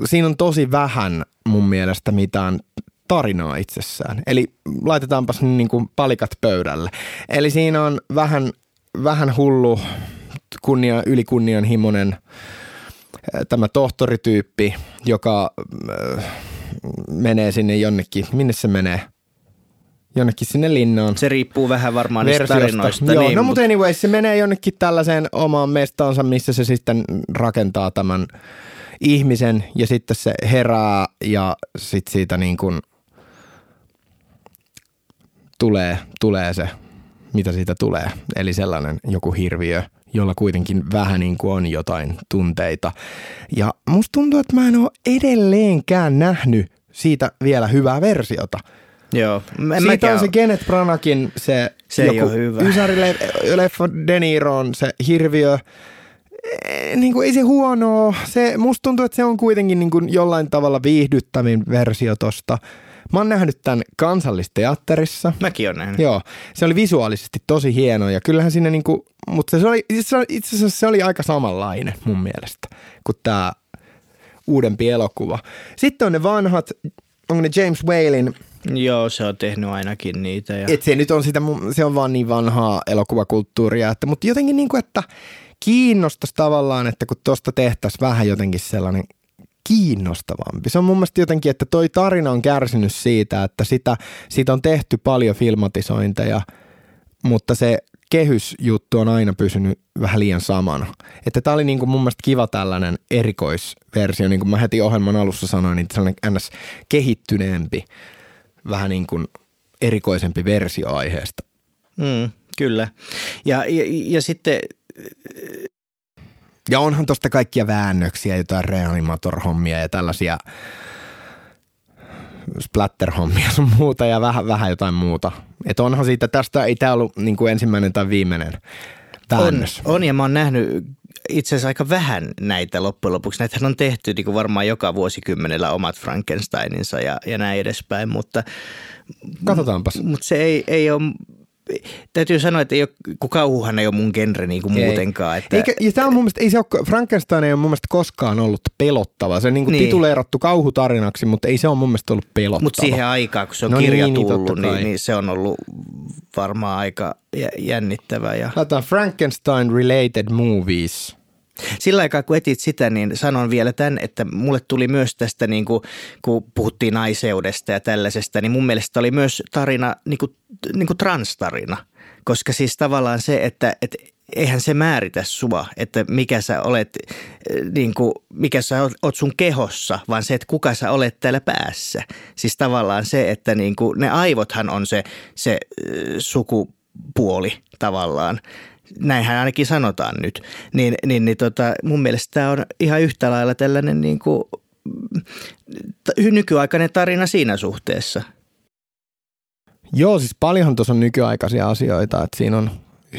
Siinä on tosi vähän mun mielestä mitään tarinaa itsessään. Eli laitetaanpas niin kuin palikat pöydälle. Eli siinä on vähän, vähän hullu, kunnia, ylikunnianhimoinen tämä tohtorityyppi, joka menee sinne jonnekin. Minne se menee? Jonnekin sinne linnaan. Se riippuu vähän varmaan niistä tarinoista. Joo, niin, no mutta anyway, se menee jonnekin tällaiseen omaan mestaansa, missä se sitten rakentaa tämän ihmisen ja sitten se herää ja sitten siitä niin kuin tulee, tulee se, mitä siitä tulee. Eli sellainen joku hirviö, jolla kuitenkin vähän niin kuin on jotain tunteita. Ja musta tuntuu, että mä en ole edelleenkään nähnyt siitä vielä hyvää versiota – Joo. En Siitä on se Kenneth Branakin se, se joku ei ole hyvä. De Niron, se hirviö. Niin kuin ei se huonoa. Se, musta tuntuu, että se on kuitenkin niin kuin jollain tavalla viihdyttävin versio tosta. Mä oon nähnyt tämän kansallisteatterissa. Mäkin oon nähnyt. Joo, se oli visuaalisesti tosi hieno ja kyllähän siinä niinku, mutta se oli, itse asiassa se oli aika samanlainen mun mielestä kuin tämä uudempi elokuva. Sitten on ne vanhat, onko ne James Whalein Joo, se on tehnyt ainakin niitä. Ja... Et se nyt on sitä, se on vaan niin vanhaa elokuvakulttuuria, että, mutta jotenkin niin kuin, että kiinnostaisi tavallaan, että kun tuosta tehtäisiin vähän jotenkin sellainen kiinnostavampi. Se on mun mielestä jotenkin, että toi tarina on kärsinyt siitä, että sitä, siitä on tehty paljon filmatisointeja, mutta se kehysjuttu on aina pysynyt vähän liian samana. Että tämä oli niin kuin mun mielestä kiva tällainen erikoisversio, niin kuin mä heti ohjelman alussa sanoin, niin sellainen ns. kehittyneempi vähän niin kuin erikoisempi versio aiheesta. Mm, kyllä. Ja, ja, ja sitten... Ja onhan tuosta kaikkia väännöksiä, jotain reanimator-hommia ja tällaisia splatter-hommia sun muuta ja vähän, vähän jotain muuta. Että onhan siitä, tästä ei tämä ollut niin kuin ensimmäinen tai viimeinen väännös. On, on ja mä oon nähnyt itse asiassa aika vähän näitä loppujen lopuksi. Näitähän on tehty niin kuin varmaan joka vuosikymmenellä omat Frankensteininsa ja, ja näin edespäin, mutta... Katsotaanpas. Mutta se ei, ei ole täytyy sanoa, että ei ole, kun kauhuhan ei ole mun genre niin kuin ei. muutenkaan. Että... Eikä, ja tämä on mun mielestä, ei se ole, Frankenstein ei ole mun mielestä koskaan ollut pelottava. Se on niin kuin niin. tituleerattu kauhutarinaksi, mutta ei se ole mun mielestä ollut pelottava. Mutta siihen aikaan, kun se on no kirja niin, niin tullut, niin, niin, se on ollut varmaan aika jännittävä. Ja... Laitetaan Frankenstein related movies. Sillä aikaa, kun etit sitä, niin sanon vielä tämän, että mulle tuli myös tästä, niin kuin, kun puhuttiin naiseudesta ja tällaisesta, niin mun mielestä oli myös tarina, niin kuin, niin kuin transtarina. Koska siis tavallaan se, että, että eihän se määritä sua, että mikä sä olet, niin kuin, mikä sä oot sun kehossa, vaan se, että kuka sä olet täällä päässä. Siis tavallaan se, että niin kuin, ne aivothan on se, se sukupuoli tavallaan näinhän ainakin sanotaan nyt, niin, niin, niin tota, mun mielestä tämä on ihan yhtä lailla tällainen niin kuin, nykyaikainen tarina siinä suhteessa. Joo, siis paljonhan tuossa on nykyaikaisia asioita, että siinä on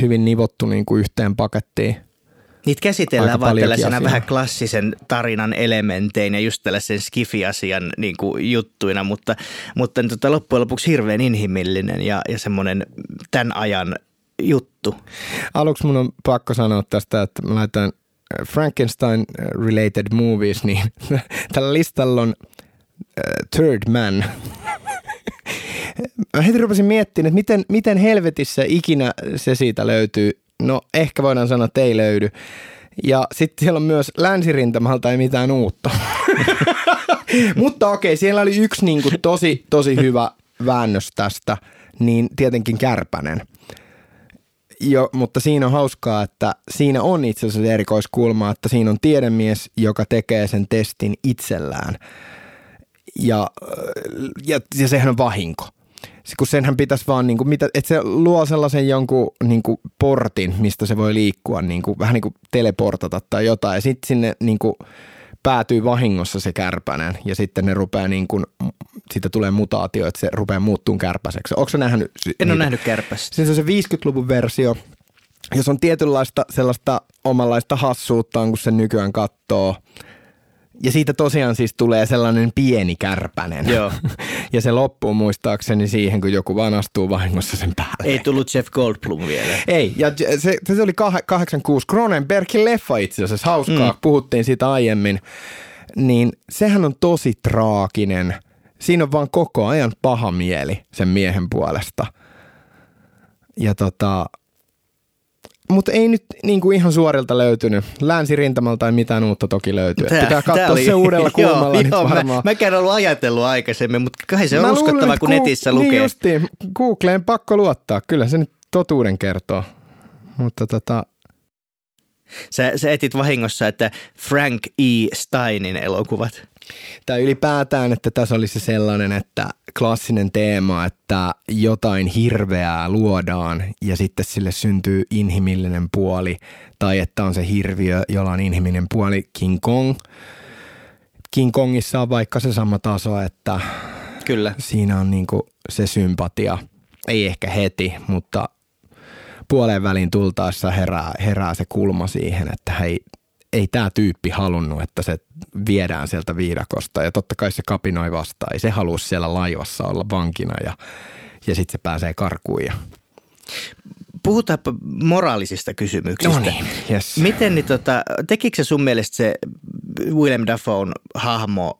hyvin nivottu niin kuin yhteen pakettiin. Niitä käsitellään vaan tällaisena vähän klassisen tarinan elementein ja just tällaisen skifi-asian niin kuin juttuina, mutta, mutta niin tota, loppujen lopuksi hirveän inhimillinen ja, ja semmoinen tämän ajan juttu. Aluksi mun on pakko sanoa tästä, että mä laitan Frankenstein-related movies, niin tällä listalla on Third Man. Mä heti rupesin miettimään, että miten, miten helvetissä ikinä se siitä löytyy. No ehkä voidaan sanoa, että ei löydy. Ja sitten siellä on myös länsirintamalta ei mitään uutta. Mutta okei, siellä oli yksi niin kuin tosi, tosi hyvä väännös tästä, niin tietenkin Kärpänen. Jo, mutta siinä on hauskaa, että siinä on itse asiassa erikoiskulma, että siinä on tiedemies, joka tekee sen testin itsellään. Ja, ja, ja sehän on vahinko kun senhän pitäisi vaan, niin kuin, mitä, että se luo sellaisen jonkun niin kuin portin, mistä se voi liikkua, niin kuin, vähän niin kuin teleportata tai jotain. Ja sitten sinne niin kuin, päätyy vahingossa se kärpänen ja sitten ne rupeaa niin kuin, siitä tulee mutaatio, että se rupeaa muuttumaan kärpäseksi. Onko se nähnyt? En niitä? ole nähnyt kärpästä. Se on se 50-luvun versio, jos on tietynlaista sellaista omanlaista hassuuttaan, kun se nykyään katsoo – ja siitä tosiaan siis tulee sellainen pieni kärpänen. Joo. ja se loppuu muistaakseni siihen, kun joku vaan astuu vahingossa sen päälle. Ei tullut Jeff Goldblum vielä. Ei, ja se, se oli 86. Cronenbergin leffa itse asiassa, hauskaa, mm. puhuttiin siitä aiemmin. Niin sehän on tosi traaginen. Siinä on vaan koko ajan paha mieli sen miehen puolesta. Ja tota, mutta ei nyt niin kuin ihan suorilta löytynyt. Länsirintamalta ei mitään uutta toki löytyy. Tää, Pitää katsoa oli, se uudella kulmalla joo, nyt joo, varmaan. Mä, mäkään ollut ajatellut aikaisemmin, mutta kai se on mä uskottava, luulen, kun netissä lukee. Niin justiin, Googleen pakko luottaa. Kyllä se nyt totuuden kertoo. Mutta tota, Sä, sä etit vahingossa, että Frank E. Steinin elokuvat. Tai ylipäätään, että tässä olisi sellainen, että klassinen teema, että jotain hirveää luodaan ja sitten sille syntyy inhimillinen puoli, tai että on se hirviö, jolla on inhimillinen puoli King Kong. King Kongissa on vaikka se sama taso, että Kyllä. siinä on niinku se sympatia. Ei ehkä heti, mutta puoleen väliin tultaessa herää, herää se kulma siihen, että hei, ei tämä tyyppi halunnut, että se viedään sieltä viidakosta ja totta kai se kapinoi vastaan. Ei se halua siellä laivassa olla vankina ja, ja sitten se pääsee karkuun. Ja... Puhutaanpa moraalisista kysymyksistä. No niin, yes. Miten niin, tota, tekikö se sun mielestä se William Dafoe hahmo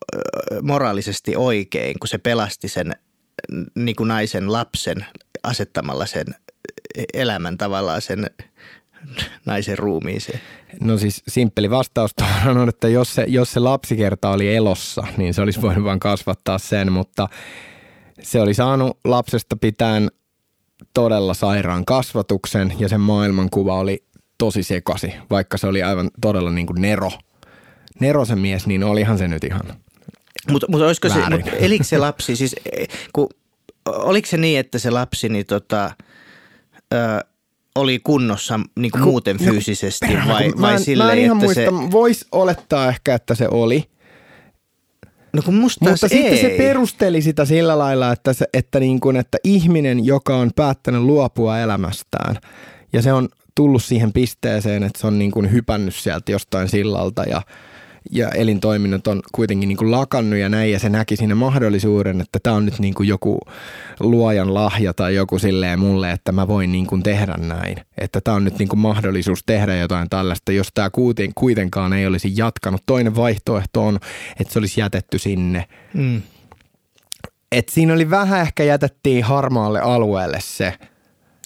moraalisesti oikein, kun se pelasti sen niin kuin naisen lapsen asettamalla sen elämän tavallaan sen naisen ruumiiseen? No siis simppeli vastaus on, että jos se, jos se lapsikerta oli elossa, niin se olisi voinut vain kasvattaa sen, mutta se oli saanut lapsesta pitäen todella sairaan kasvatuksen ja sen maailmankuva oli tosi sekasi, vaikka se oli aivan todella niin kuin Nero. Nero se mies, niin olihan se nyt ihan Mutta mut olisiko se, mut elikö se lapsi, siis kun, oliko se niin, että se lapsi, niin tota, ö, oli kunnossa niin kuin muuten fyysisesti no, vai, vai mä silleen, mä en ihan että muista, se... Voisi olettaa ehkä, että se oli. No kun musta Mutta sitten ei. se perusteli sitä sillä lailla, että, se, että, niin kuin, että ihminen, joka on päättänyt luopua elämästään ja se on tullut siihen pisteeseen, että se on niin kuin hypännyt sieltä jostain sillalta ja – ja elintoiminnot on kuitenkin niin kuin lakannut ja näin, ja se näki siinä mahdollisuuden, että tämä on nyt niin kuin joku luojan lahja tai joku silleen mulle, että mä voin niin kuin tehdä näin. Että tämä on nyt niin kuin mahdollisuus tehdä jotain tällaista, jos tämä kuitenkaan ei olisi jatkanut. Toinen vaihtoehto on, että se olisi jätetty sinne. Mm. Et siinä oli vähän ehkä jätettiin harmaalle alueelle se,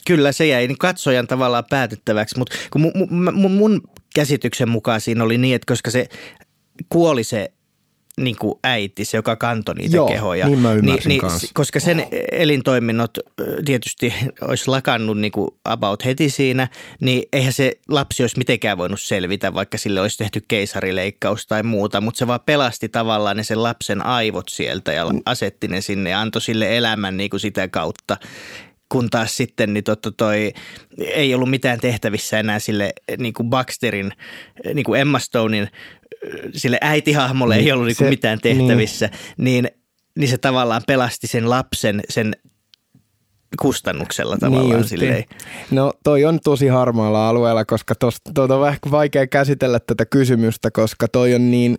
Kyllä se jäi niin katsojan tavallaan päätettäväksi, mutta kun mun, mun, mun käsityksen mukaan siinä oli niin, että koska se kuoli se niin kuin äiti, se joka kantoi niitä Joo, kehoja. niin mä niin, niin, Koska sen elintoiminnot tietysti olisi lakannut niin kuin about heti siinä, niin eihän se lapsi olisi mitenkään voinut selvitä, vaikka sille olisi tehty keisarileikkaus tai muuta, mutta se vaan pelasti tavallaan ne sen lapsen aivot sieltä ja asetti ne sinne ja antoi sille elämän niin kuin sitä kautta kun taas sitten niin totta toi, ei ollut mitään tehtävissä enää sille niin kuin Baxterin, niin kuin Emma Stonein, sille äitihahmolle ei niin, ollut niin kuin se, mitään tehtävissä, niin. niin, niin se tavallaan pelasti sen lapsen sen kustannuksella tavallaan niin silleen. No toi on tosi harmaalla alueella, koska tuota on vähän vaikea käsitellä tätä kysymystä, koska toi on niin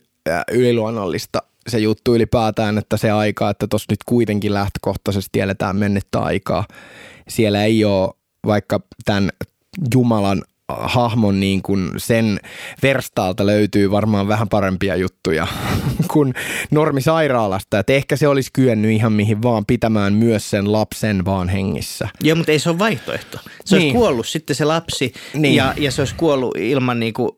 yliluonnollista se juttu ylipäätään, että se aika, että tuossa nyt kuitenkin lähtökohtaisesti eletään mennettä aikaa. Siellä ei ole vaikka tämän Jumalan hahmon niin kuin sen verstaalta löytyy varmaan vähän parempia juttuja kuin normisairaalasta. Että ehkä se olisi kyennyt ihan mihin vaan pitämään myös sen lapsen vaan hengissä. Joo, mutta ei se ole vaihtoehto. Se niin. olisi kuollut sitten se lapsi niin. ja, ja se olisi kuollut ilman niin kuin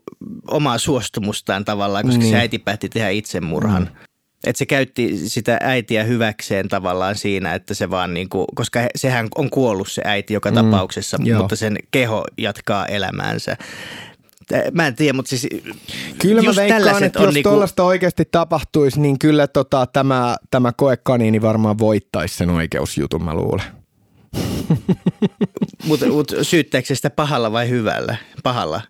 omaa suostumustaan tavallaan, koska niin. se äiti päätti tehdä itsemurhan. Mm. Että se käytti sitä äitiä hyväkseen tavallaan siinä, että se vaan niin kuin, koska sehän on kuollut se äiti joka mm, tapauksessa, joo. mutta sen keho jatkaa elämäänsä. Mä en tiedä, mutta siis Kyllä mä veikkaan, että jos niinku... tuollaista oikeasti tapahtuisi, niin kyllä tota, tämä, tämä koekaniini varmaan voittaisi sen oikeusjutun, mä luulen. Mutta mut, syyttääkö se sitä pahalla vai hyvällä? Pahalla.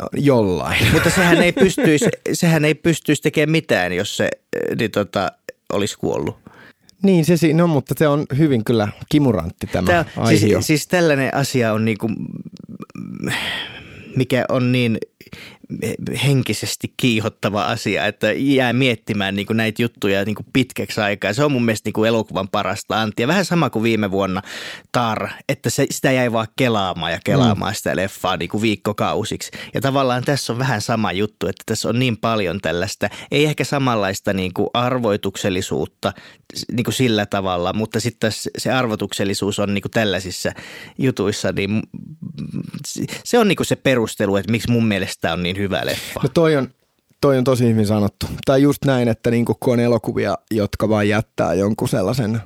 No, jollain. Mutta sehän ei pystyisi, sehän ei pystyisi tekemään mitään, jos se niin tota, olisi kuollut. Niin, se, no, mutta se on hyvin kyllä kimurantti tämä, tämä Siis, siis tällainen asia on niinku, mikä on niin henkisesti kiihottava asia, että jää miettimään niin kuin näitä juttuja niin kuin pitkäksi aikaa. Se on mun mielestä niin kuin elokuvan parasta antia. Vähän sama kuin viime vuonna Tar, että se, sitä jäi vaan kelaamaan ja kelaamaan mm. sitä leffaa niin kuin viikkokausiksi. Ja tavallaan tässä on vähän sama juttu, että tässä on niin paljon tällaista, ei ehkä samanlaista niin kuin arvoituksellisuutta niin kuin sillä tavalla, mutta sitten se arvotuksellisuus on niin kuin tällaisissa jutuissa, niin se on niin kuin se perustelu, että miksi mun mielestä on niin hyvä leffa. No toi on, toi on tosi hyvin sanottu. Tai just näin, että niin kun on elokuvia, jotka vaan jättää jonkun sellaisen,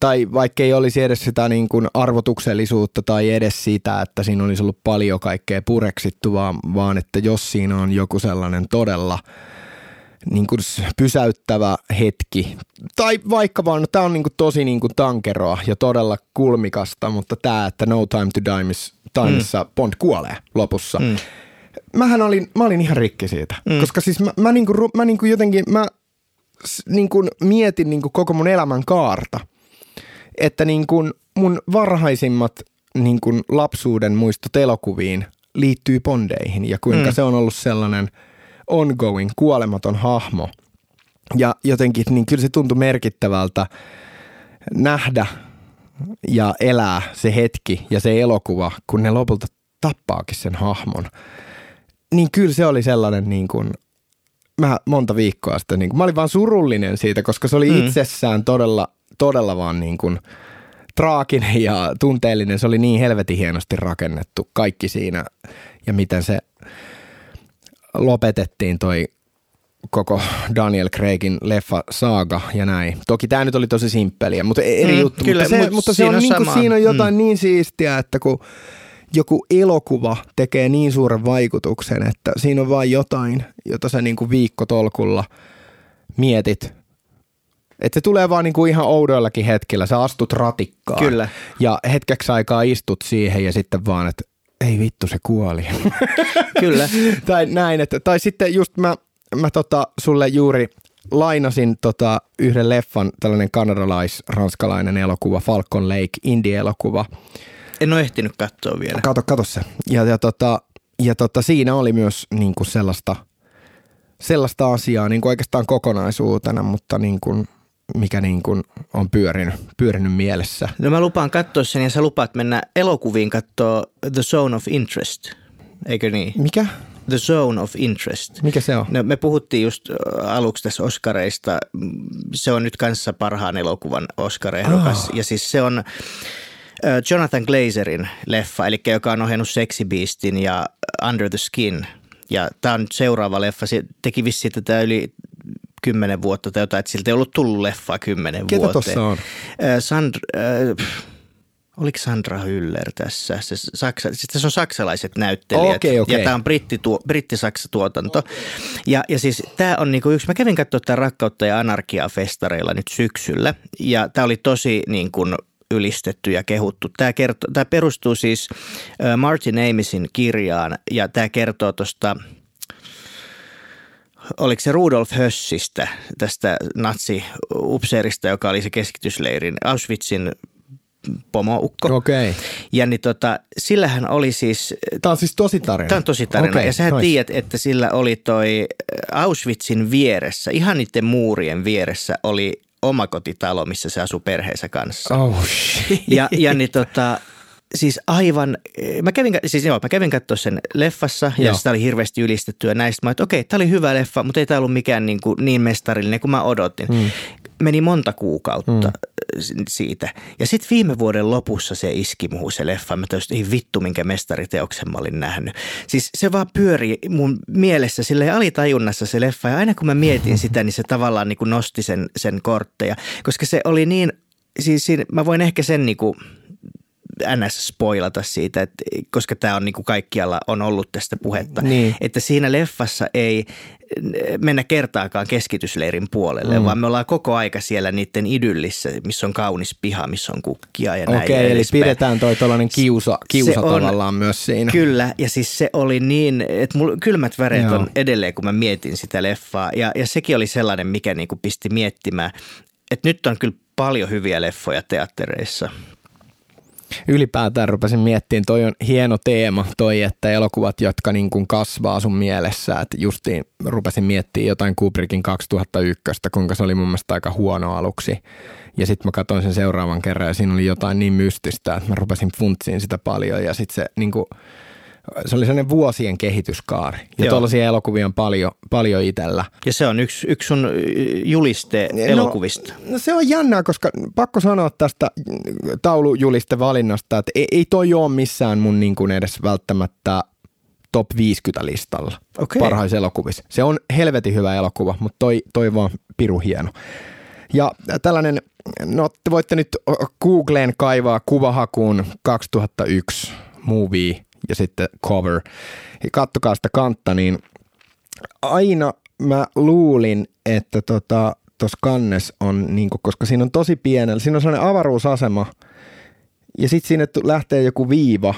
tai vaikka ei olisi edes sitä niin kuin arvotuksellisuutta tai edes sitä, että siinä olisi ollut paljon kaikkea pureksittu, vaan, vaan että jos siinä on joku sellainen todella niin kuin pysäyttävä hetki, tai vaikka vaan, no tämä on niin kuin tosi niin kuin tankeroa ja todella kulmikasta, mutta tämä, että No Time to Die, Timessa mm. Bond kuolee lopussa, mm mähän olin, mä olin ihan rikki siitä. Mm. Koska siis mä, mä, niinku, mä niinku jotenkin, mä niinku mietin niinku koko mun elämän kaarta. Että niinku mun varhaisimmat niinku lapsuuden muistot elokuviin liittyy Bondeihin ja kuinka mm. se on ollut sellainen ongoing, kuolematon hahmo. Ja jotenkin, niin kyllä se tuntui merkittävältä nähdä ja elää se hetki ja se elokuva, kun ne lopulta tappaakin sen hahmon niin kyllä se oli sellainen niin kuin, mä monta viikkoa sitten, niin kuin, mä olin vaan surullinen siitä, koska se oli mm. itsessään todella, todella vaan niin kuin traaginen ja tunteellinen. Se oli niin helvetin hienosti rakennettu kaikki siinä ja miten se lopetettiin toi koko Daniel Craigin leffa saaga ja näin. Toki tämä nyt oli tosi simppeliä, mutta eri mm, juttu. Kyllä, mutta se, mutta se on, niin kuin, siinä on jotain mm. niin siistiä, että kun joku elokuva tekee niin suuren vaikutuksen, että siinä on vain jotain, jota sä niin kuin viikkotolkulla mietit. Että se tulee vaan niin kuin ihan oudoillakin hetkillä. Sä astut ratikkaan. Kyllä. Ja hetkeksi aikaa istut siihen ja sitten vaan, että ei vittu se kuoli. Kyllä. tai näin. Että, tai sitten just mä, mä tota, sulle juuri lainasin tota yhden leffan, tällainen kanadalais-ranskalainen elokuva, Falcon Lake, indie-elokuva, en ole ehtinyt katsoa vielä. Kato, kato se. Ja, ja, tota, ja tota, siinä oli myös niin kuin sellaista, sellaista asiaa niin kuin oikeastaan kokonaisuutena, mutta niin kuin, mikä niin kuin on pyörinyt, pyörinyt mielessä. No mä lupaan katsoa sen ja sä lupaat mennä elokuviin katsoa The Zone of Interest, eikö niin? Mikä? The Zone of Interest. Mikä se on? No, me puhuttiin just aluksi tässä Oscareista. Se on nyt kanssa parhaan elokuvan Oscar-ehdokas. Oh. Ja siis se on Jonathan Glazerin leffa, eli joka on ohjannut Sexy Beastin ja Under the Skin. Ja tämä on nyt seuraava leffa. Se teki vissi tätä yli kymmenen vuotta tai jotain, että siltä ei ollut tullut leffa kymmenen Ketä vuoteen. Ketä on? Sandra, äh, oliko Sandra Hüller tässä? Se, saksa, siis tässä on saksalaiset näyttelijät okay, okay. ja tämä on britti, britti-saksa-tuotanto. Ja, ja siis tämä on niinku yksi, mä kävin katsoa tämän Rakkautta ja anarkiaa festareilla nyt syksyllä ja tämä oli tosi niin kuin ylistetty ja kehuttu. Tämä, kertoo, tämä perustuu siis Martin Amisin kirjaan ja tämä kertoo tuosta oliko se Rudolf Hössistä, tästä natsi-upseerista, joka oli se keskitysleirin Auschwitzin pomoukko. Okei. Okay. Ja niin tota, sillähän oli siis... Tämä on siis tosi tarina. Tämä on tosi tarina. Okay, ja sä tiedät, että sillä oli toi Auschwitzin vieressä, ihan niiden muurien vieressä oli omakotitalo, missä se asuu perheensä kanssa. Oh, ja, ja niin tota, siis aivan, mä kävin, siis joo, mä kävin katsoa sen leffassa ja Joo. sitä oli hirveästi ylistetty ja näistä mä että okei, tää oli hyvä leffa, mutta ei tää ollut mikään niin, kuin niin mestarillinen kuin mä odotin. Mm. Meni monta kuukautta mm. siitä. Ja sitten viime vuoden lopussa se iski muuhun se leffa. Mä täysin, ei vittu, minkä mestariteoksen mä olin nähnyt. Siis se vaan pyöri mun mielessä silleen alitajunnassa se leffa. Ja aina kun mä mietin sitä, niin se tavallaan niin kuin nosti sen, sen kortteja. Koska se oli niin, siis siinä, mä voin ehkä sen niin kuin ns. spoilata siitä, että, koska tämä on niin kuin kaikkialla on ollut tästä puhetta, Niin. että siinä leffassa ei mennä kertaakaan keskitysleirin puolelle, mm. vaan me ollaan koko aika siellä niiden idyllissä, missä on kaunis piha, missä on kukkia ja näin Okei, eli edespäin. pidetään toi tuollainen kiusa, kiusa Se on- tavallaan myös siinä. Kyllä, ja siis se oli niin, että mulla kylmät väreet Joo. on edelleen, kun mä mietin sitä leffaa. Ja, ja sekin oli sellainen, mikä niinku pisti miettimään, että nyt on kyllä paljon hyviä leffoja teattereissa. Ylipäätään rupesin miettimään, toi on hieno teema toi, että elokuvat, jotka niin kuin kasvaa sun mielessä, että justiin rupesin miettimään jotain Kubrickin 2001, kuinka se oli mun mielestä aika huono aluksi. Ja sitten mä katsoin sen seuraavan kerran ja siinä oli jotain niin mystistä, että mä rupesin funtsiin sitä paljon ja sitten se niin kuin, se oli sellainen vuosien kehityskaari. Ja Joo. tuollaisia elokuvia on paljon, paljon itsellä. Ja se on yksi, yksi sun juliste elokuvista. No, no se on jännää, koska pakko sanoa tästä taulujuliste valinnasta, että ei, ei toi ole missään mun niin kuin edes välttämättä top 50 listalla Okei. parhaissa elokuvissa. Se on helvetin hyvä elokuva, mutta toi, toi vaan piru hieno. Ja tällainen, no te voitte nyt Googleen kaivaa kuvahakuun 2001 movie ja sitten cover. Ja kattokaa sitä kantta, niin aina mä luulin, että tota, tuossa kannes on, niinku, koska siinä on tosi pienellä, siinä on sellainen avaruusasema ja sitten sinne lähtee joku viiva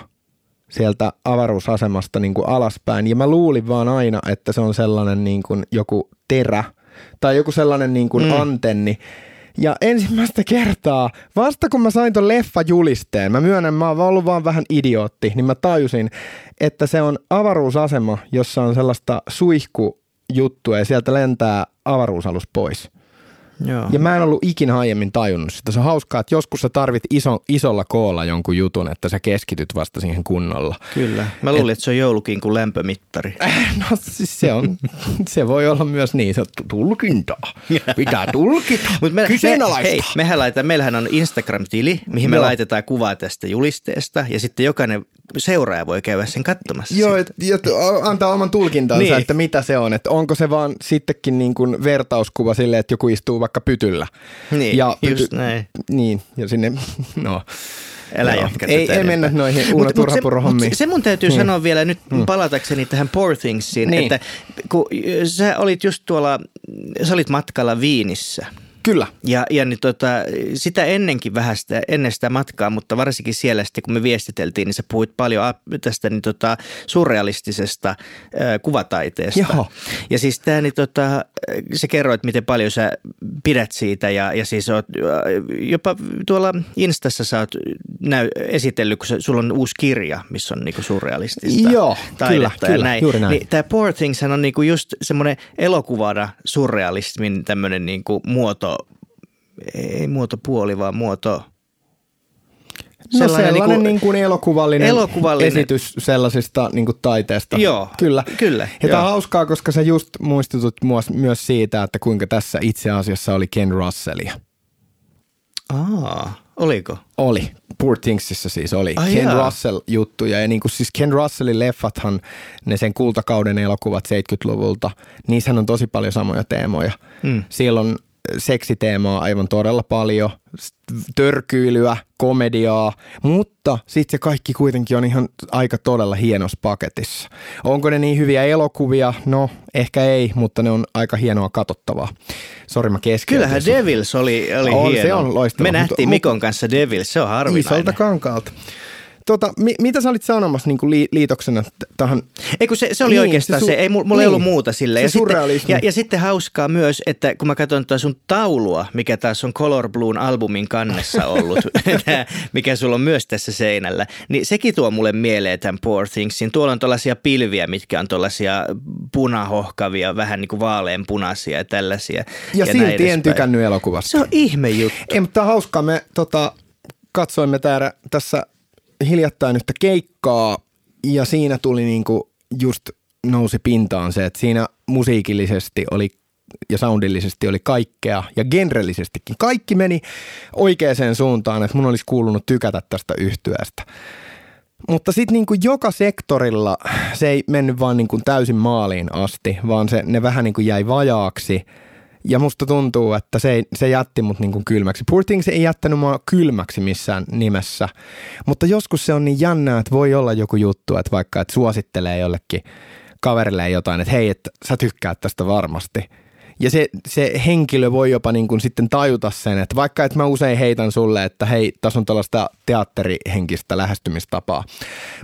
sieltä avaruusasemasta niin kuin alaspäin. Ja mä luulin vaan aina, että se on sellainen niin kuin joku terä tai joku sellainen niin kuin mm. antenni. Ja ensimmäistä kertaa, vasta kun mä sain ton leffa-julisteen, mä myönnän, mä oon ollut vaan vähän idiootti, niin mä tajusin, että se on avaruusasema, jossa on sellaista suihkujuttua ja sieltä lentää avaruusalus pois. Joo. Ja mä en ollut ikinä aiemmin tajunnut sitä. Se on hauskaa, että joskus sä tarvit iso, isolla koolla jonkun jutun, että sä keskityt vasta siihen kunnolla. Kyllä. Mä luulin, että se on joulukinkun lämpömittari. No siis se on, se voi olla myös niin, se on tulkintaa. Pitää tulkita, Mut me, me, kyseenalaista. hei, mehän laitetaan, meillähän on Instagram-tili, mihin me Joo. laitetaan kuvaa tästä julisteesta ja sitten jokainen seuraaja voi käydä sen katsomassa. Joo, et, et, antaa oman tulkintansa, Niin. että mitä se on. Että onko se vaan sittenkin niin kuin vertauskuva sille, että joku istuu vaikka pytyllä. Niin, just näin. Niin, ja sinne, no. Älä Joo. jatka ei, ei mennä noihin Uuna se, Turhapuro-hommiin. mut se mun täytyy Niin. sanoa vielä nyt palatakseni tähän Poor Thingsiin, Niin. että kun sä olit just tuolla, sä olit matkalla Viinissä. Kyllä. Ja, ja niin tota, sitä ennenkin vähän sitä, ennen sitä matkaa, mutta varsinkin siellä sitten kun me viestiteltiin, niin sä puhuit paljon tästä niin tota, surrealistisesta äh, kuvataiteesta. Joo. Ja siis tämä, niin tota, sä kerroit, miten paljon sä pidät siitä ja, ja siis oot, jopa tuolla Instassa sä oot näy, esitellyt, kun se, sulla on uusi kirja, missä on niinku surrealistista Joo, taidetta kyllä, ja kyllä, näin. juuri näin. Niin, tämä Poor Things on niinku just semmoinen elokuvana surrealismin tämmöinen niinku muoto, ei muotopuoli, vaan muoto... No sellainen, sellainen niin kuin elokuvallinen, elokuvallinen- esitys sellaisista niin kuin taiteesta. Joo, Kyllä. kyllä, Ja tämä joo. on hauskaa, koska sä just muistutut myös siitä, että kuinka tässä itse asiassa oli Ken Russellia. Aa, oliko? Oli. Poor Thingsissa siis oli. Ai Ken jaa. Russell-juttuja. Ja niin kuin siis Ken Russellin leffathan, ne sen kultakauden elokuvat 70-luvulta, niissähän on tosi paljon samoja teemoja. Mm. Siellä on seksiteemaa aivan todella paljon, törkyilyä, komediaa, mutta sitten se kaikki kuitenkin on ihan aika todella hienossa paketissa. Onko ne niin hyviä elokuvia? No, ehkä ei, mutta ne on aika hienoa katsottavaa. Sori, mä keskeytin. Kyllähän. Devils oli, oli On, hieno. se on loistava, Me nähtiin Mikon kanssa Devils, se on harvinainen. Isolta kankaalta. Tota, mi- mitä sä olit sanomassa niin kuin li- liitoksena tähän? Ei kun se, se oli Niin, oikeastaan se se, su- ei, mulla mulla ei ollut niin, muuta sille. se ja, sitten, ja, ja sitten hauskaa myös, että kun mä katson tuota sun taulua, mikä taas on Color Bluun albumin kannessa ollut, mikä sulla on myös tässä seinällä, niin sekin tuo mulle mieleen tämän Poor Thingsin. Tuolla on tällaisia pilviä, mitkä on tällaisia punahohkavia, vähän niin kuin vaaleanpunaisia ja tällaisia. Ja, ja silti en tykännyt elokuvasta. Se on ihme juttu. Ei, mutta hauskaa. Me tota, katsoimme täällä, tässä hiljattain yhtä keikkaa ja siinä tuli niinku just nousi pintaan se, että siinä musiikillisesti oli ja soundillisesti oli kaikkea ja genrellisestikin. Kaikki meni oikeaan suuntaan, että mun olisi kuulunut tykätä tästä yhtyeestä. Mutta sitten niin kuin joka sektorilla se ei mennyt vaan niin kuin täysin maaliin asti, vaan se, ne vähän niin kuin jäi vajaaksi. Ja musta tuntuu, että se, se jätti mut niin kuin kylmäksi. Poor Things ei jättänyt mua kylmäksi missään nimessä. Mutta joskus se on niin jännää, että voi olla joku juttu, että vaikka että suosittelee jollekin kaverille jotain, että hei, että sä tykkäät tästä varmasti – ja se, se henkilö voi jopa niin kuin sitten tajuta sen, että vaikka että mä usein heitän sulle, että hei, tässä on tällaista teatterihenkistä lähestymistapaa.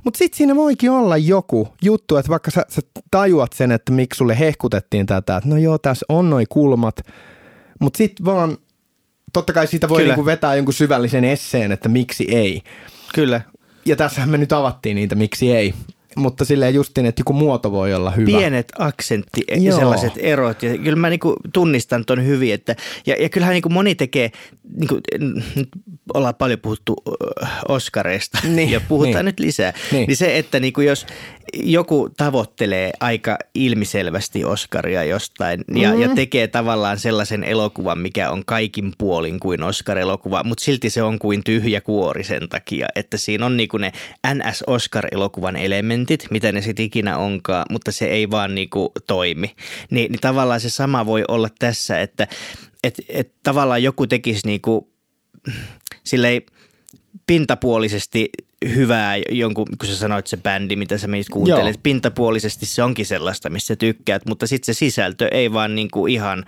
Mutta sitten siinä voikin olla joku juttu, että vaikka sä, sä tajuat sen, että miksi sulle hehkutettiin tätä, että no joo, tässä on noi kulmat, mutta sitten vaan, totta kai siitä voi niin vetää jonkun syvällisen esseen, että miksi ei. Kyllä. Ja tässähän me nyt avattiin niitä, miksi ei mutta silleen justin, että joku muoto voi olla hyvä. Pienet aksentti ja sellaiset erot. Ja kyllä mä niinku tunnistan ton hyvin. Että, ja, ja kyllähän niinku moni tekee, niinku, nyt ollaan paljon puhuttu Oscareista niin, ja puhutaan niin. nyt lisää. Niin. niin se, että niinku jos joku tavoittelee aika ilmiselvästi Oscaria jostain ja, mm. ja tekee tavallaan sellaisen elokuvan, mikä on kaikin puolin kuin Oscar-elokuva, mutta silti se on kuin tyhjä kuori sen takia, että siinä on niinku ne NS-Oscar-elokuvan elementit, mitä ne sitten ikinä onkaan, mutta se ei vaan niinku toimi. Ni, niin tavallaan se sama voi olla tässä, että et, et tavallaan joku tekisi niinku, silleen pintapuolisesti hyvää jonkun, kun sä sanoit se bändi, mitä sä meistä kuuntelet, Joo. pintapuolisesti se onkin sellaista, missä tykkäät, mutta sitten se sisältö ei vaan niin kuin ihan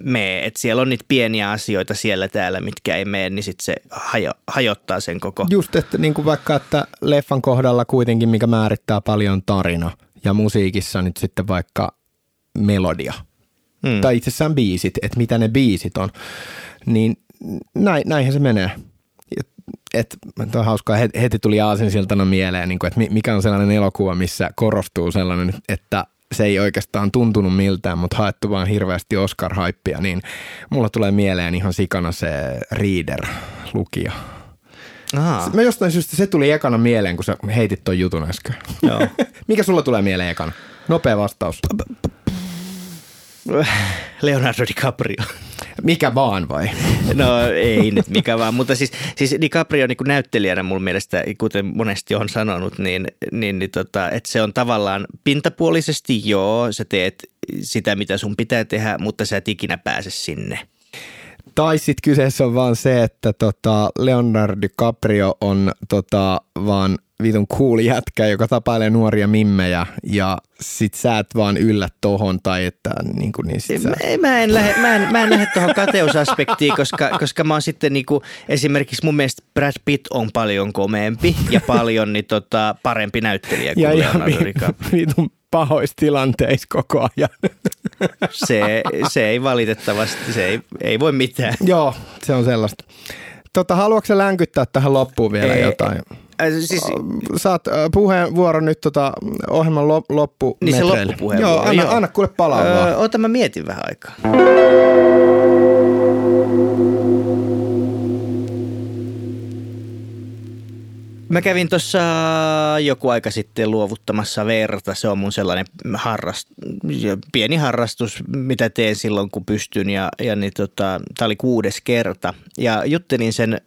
mene. Että siellä on niitä pieniä asioita siellä täällä, mitkä ei mene, niin sitten se hajo, hajottaa sen koko. Just, että niin kuin vaikka, että leffan kohdalla kuitenkin, mikä määrittää paljon tarina ja musiikissa nyt sitten vaikka melodia. Hmm. Tai itsessään biisit, että mitä ne biisit on. Niin näin, näinhän se menee että on hauskaa, heti tuli Aasinsiltana mieleen, niin kuin, että mikä on sellainen elokuva, missä korostuu sellainen, että se ei oikeastaan tuntunut miltään, mutta haettu vaan hirveästi Oscar-haippia, niin mulla tulee mieleen ihan sikana se Reader-lukija. Aha. Mä jostain syystä se tuli ekana mieleen, kun sä heitit ton jutun äsken. Joo. Mikä sulla tulee mieleen ekana? Nopea vastaus. Leonardo DiCaprio. Mikä vaan vai? No ei nyt mikä vaan, mutta siis, siis DiCaprio niin näyttelijänä mun mielestä, kuten monesti on sanonut, niin, niin, niin tota, että se on tavallaan pintapuolisesti joo, sä teet sitä mitä sun pitää tehdä, mutta sä et ikinä pääse sinne. Tai sitten kyseessä on vaan se, että tota Leonardo DiCaprio on tota vaan vitun cool jätkä, joka tapailee nuoria mimmejä ja sit sä et vaan yllä tohon tai että niin kuin, niin sit sä... mä, mä, en lähde, mä, en, mä en lähde tohon kateusaspektiin, koska, koska mä oon sitten niin kuin, esimerkiksi mun mielestä Brad Pitt on paljon komeempi ja paljon niin tota, parempi näyttelijä kuin ja Leonardo DiCaprio. Pahoissa tilanteissa koko ajan. Se, se ei valitettavasti, se ei, ei voi mitään. Joo, se on sellaista. Tota, haluatko länkyttää tähän loppuun vielä ei, jotain? Äh, siis, Saat äh, puheenvuoro nyt tota, ohjelman loppu. Niin se loppupuheenvuoro. Joo, anna, joo. anna kuule palaa öö. Ota mä mietin vähän aikaa. Mä kävin tuossa joku aika sitten luovuttamassa verta. Se on mun sellainen harrast, pieni harrastus, mitä teen silloin, kun pystyn. Ja, ja niin tota, tämä oli kuudes kerta. Ja juttelin sen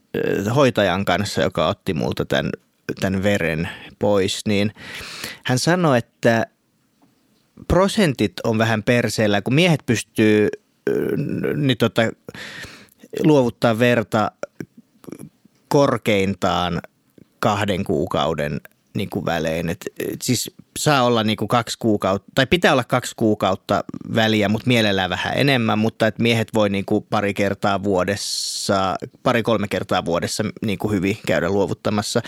hoitajan kanssa, joka otti multa tämän, tämän veren pois. Niin hän sanoi, että prosentit on vähän perseellä, kun miehet pystyy niin tota, luovuttaa verta korkeintaan – kahden kuukauden niin kuin välein. Et, et siis saa olla niin kuin kaksi kuukautta, tai pitää olla kaksi kuukautta väliä, mutta mielellään vähän enemmän, mutta et miehet voi niin kuin pari kertaa vuodessa, pari-kolme kertaa vuodessa niin kuin hyvin käydä luovuttamassa.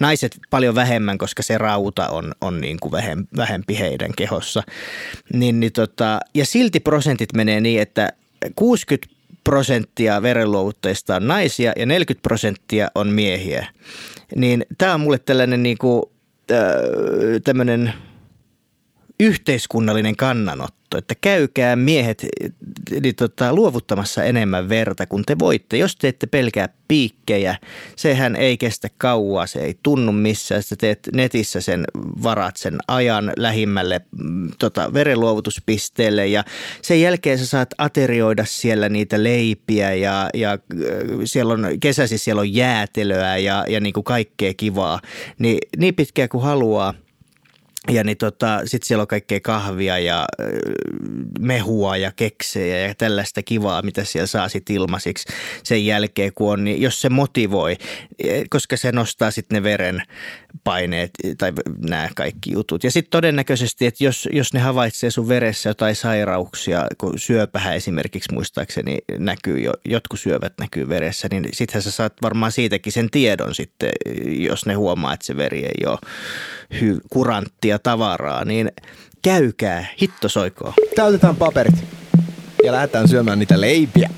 Naiset paljon vähemmän, koska se rauta on, on niin kuin vähempi heidän kehossa. Niin, niin tota, ja silti prosentit menee niin, että 60 prosenttia verenluovuttajista on naisia ja 40 prosenttia on miehiä. Niin tämä on mulle tällainen niin kuin, tämmöinen yhteiskunnallinen kannanotto, että käykää miehet niin tota, luovuttamassa enemmän verta kuin te voitte. Jos te ette pelkää piikkejä, sehän ei kestä kauaa, se ei tunnu missään. Sä teet netissä sen, varat sen ajan lähimmälle mm, tota, verenluovutuspisteelle ja sen jälkeen sä saat aterioida siellä niitä leipiä ja, ja siellä on kesäsi siellä on jäätelöä ja, ja niin kuin kaikkea kivaa. Niin, niin pitkään kuin haluaa – ja niin tota, sitten siellä on kaikkea kahvia ja mehua ja keksejä ja tällaista kivaa, mitä siellä saa sitten ilmaisiksi sen jälkeen, kun on, niin jos se motivoi, e, koska se nostaa sitten ne veren paineet tai nämä kaikki jutut. Ja sitten todennäköisesti, että jos, jos ne havaitsee sun veressä jotain sairauksia, kun syöpähän esimerkiksi muistaakseni näkyy, jo, jotkut syövät näkyy veressä, niin sittenhän sä saat varmaan siitäkin sen tiedon sitten, jos ne huomaa, että se veri ei ole hy- kuranttia tavaraa, niin käykää, hitto soikoo. Täytetään paperit ja lähdetään syömään niitä leipiä.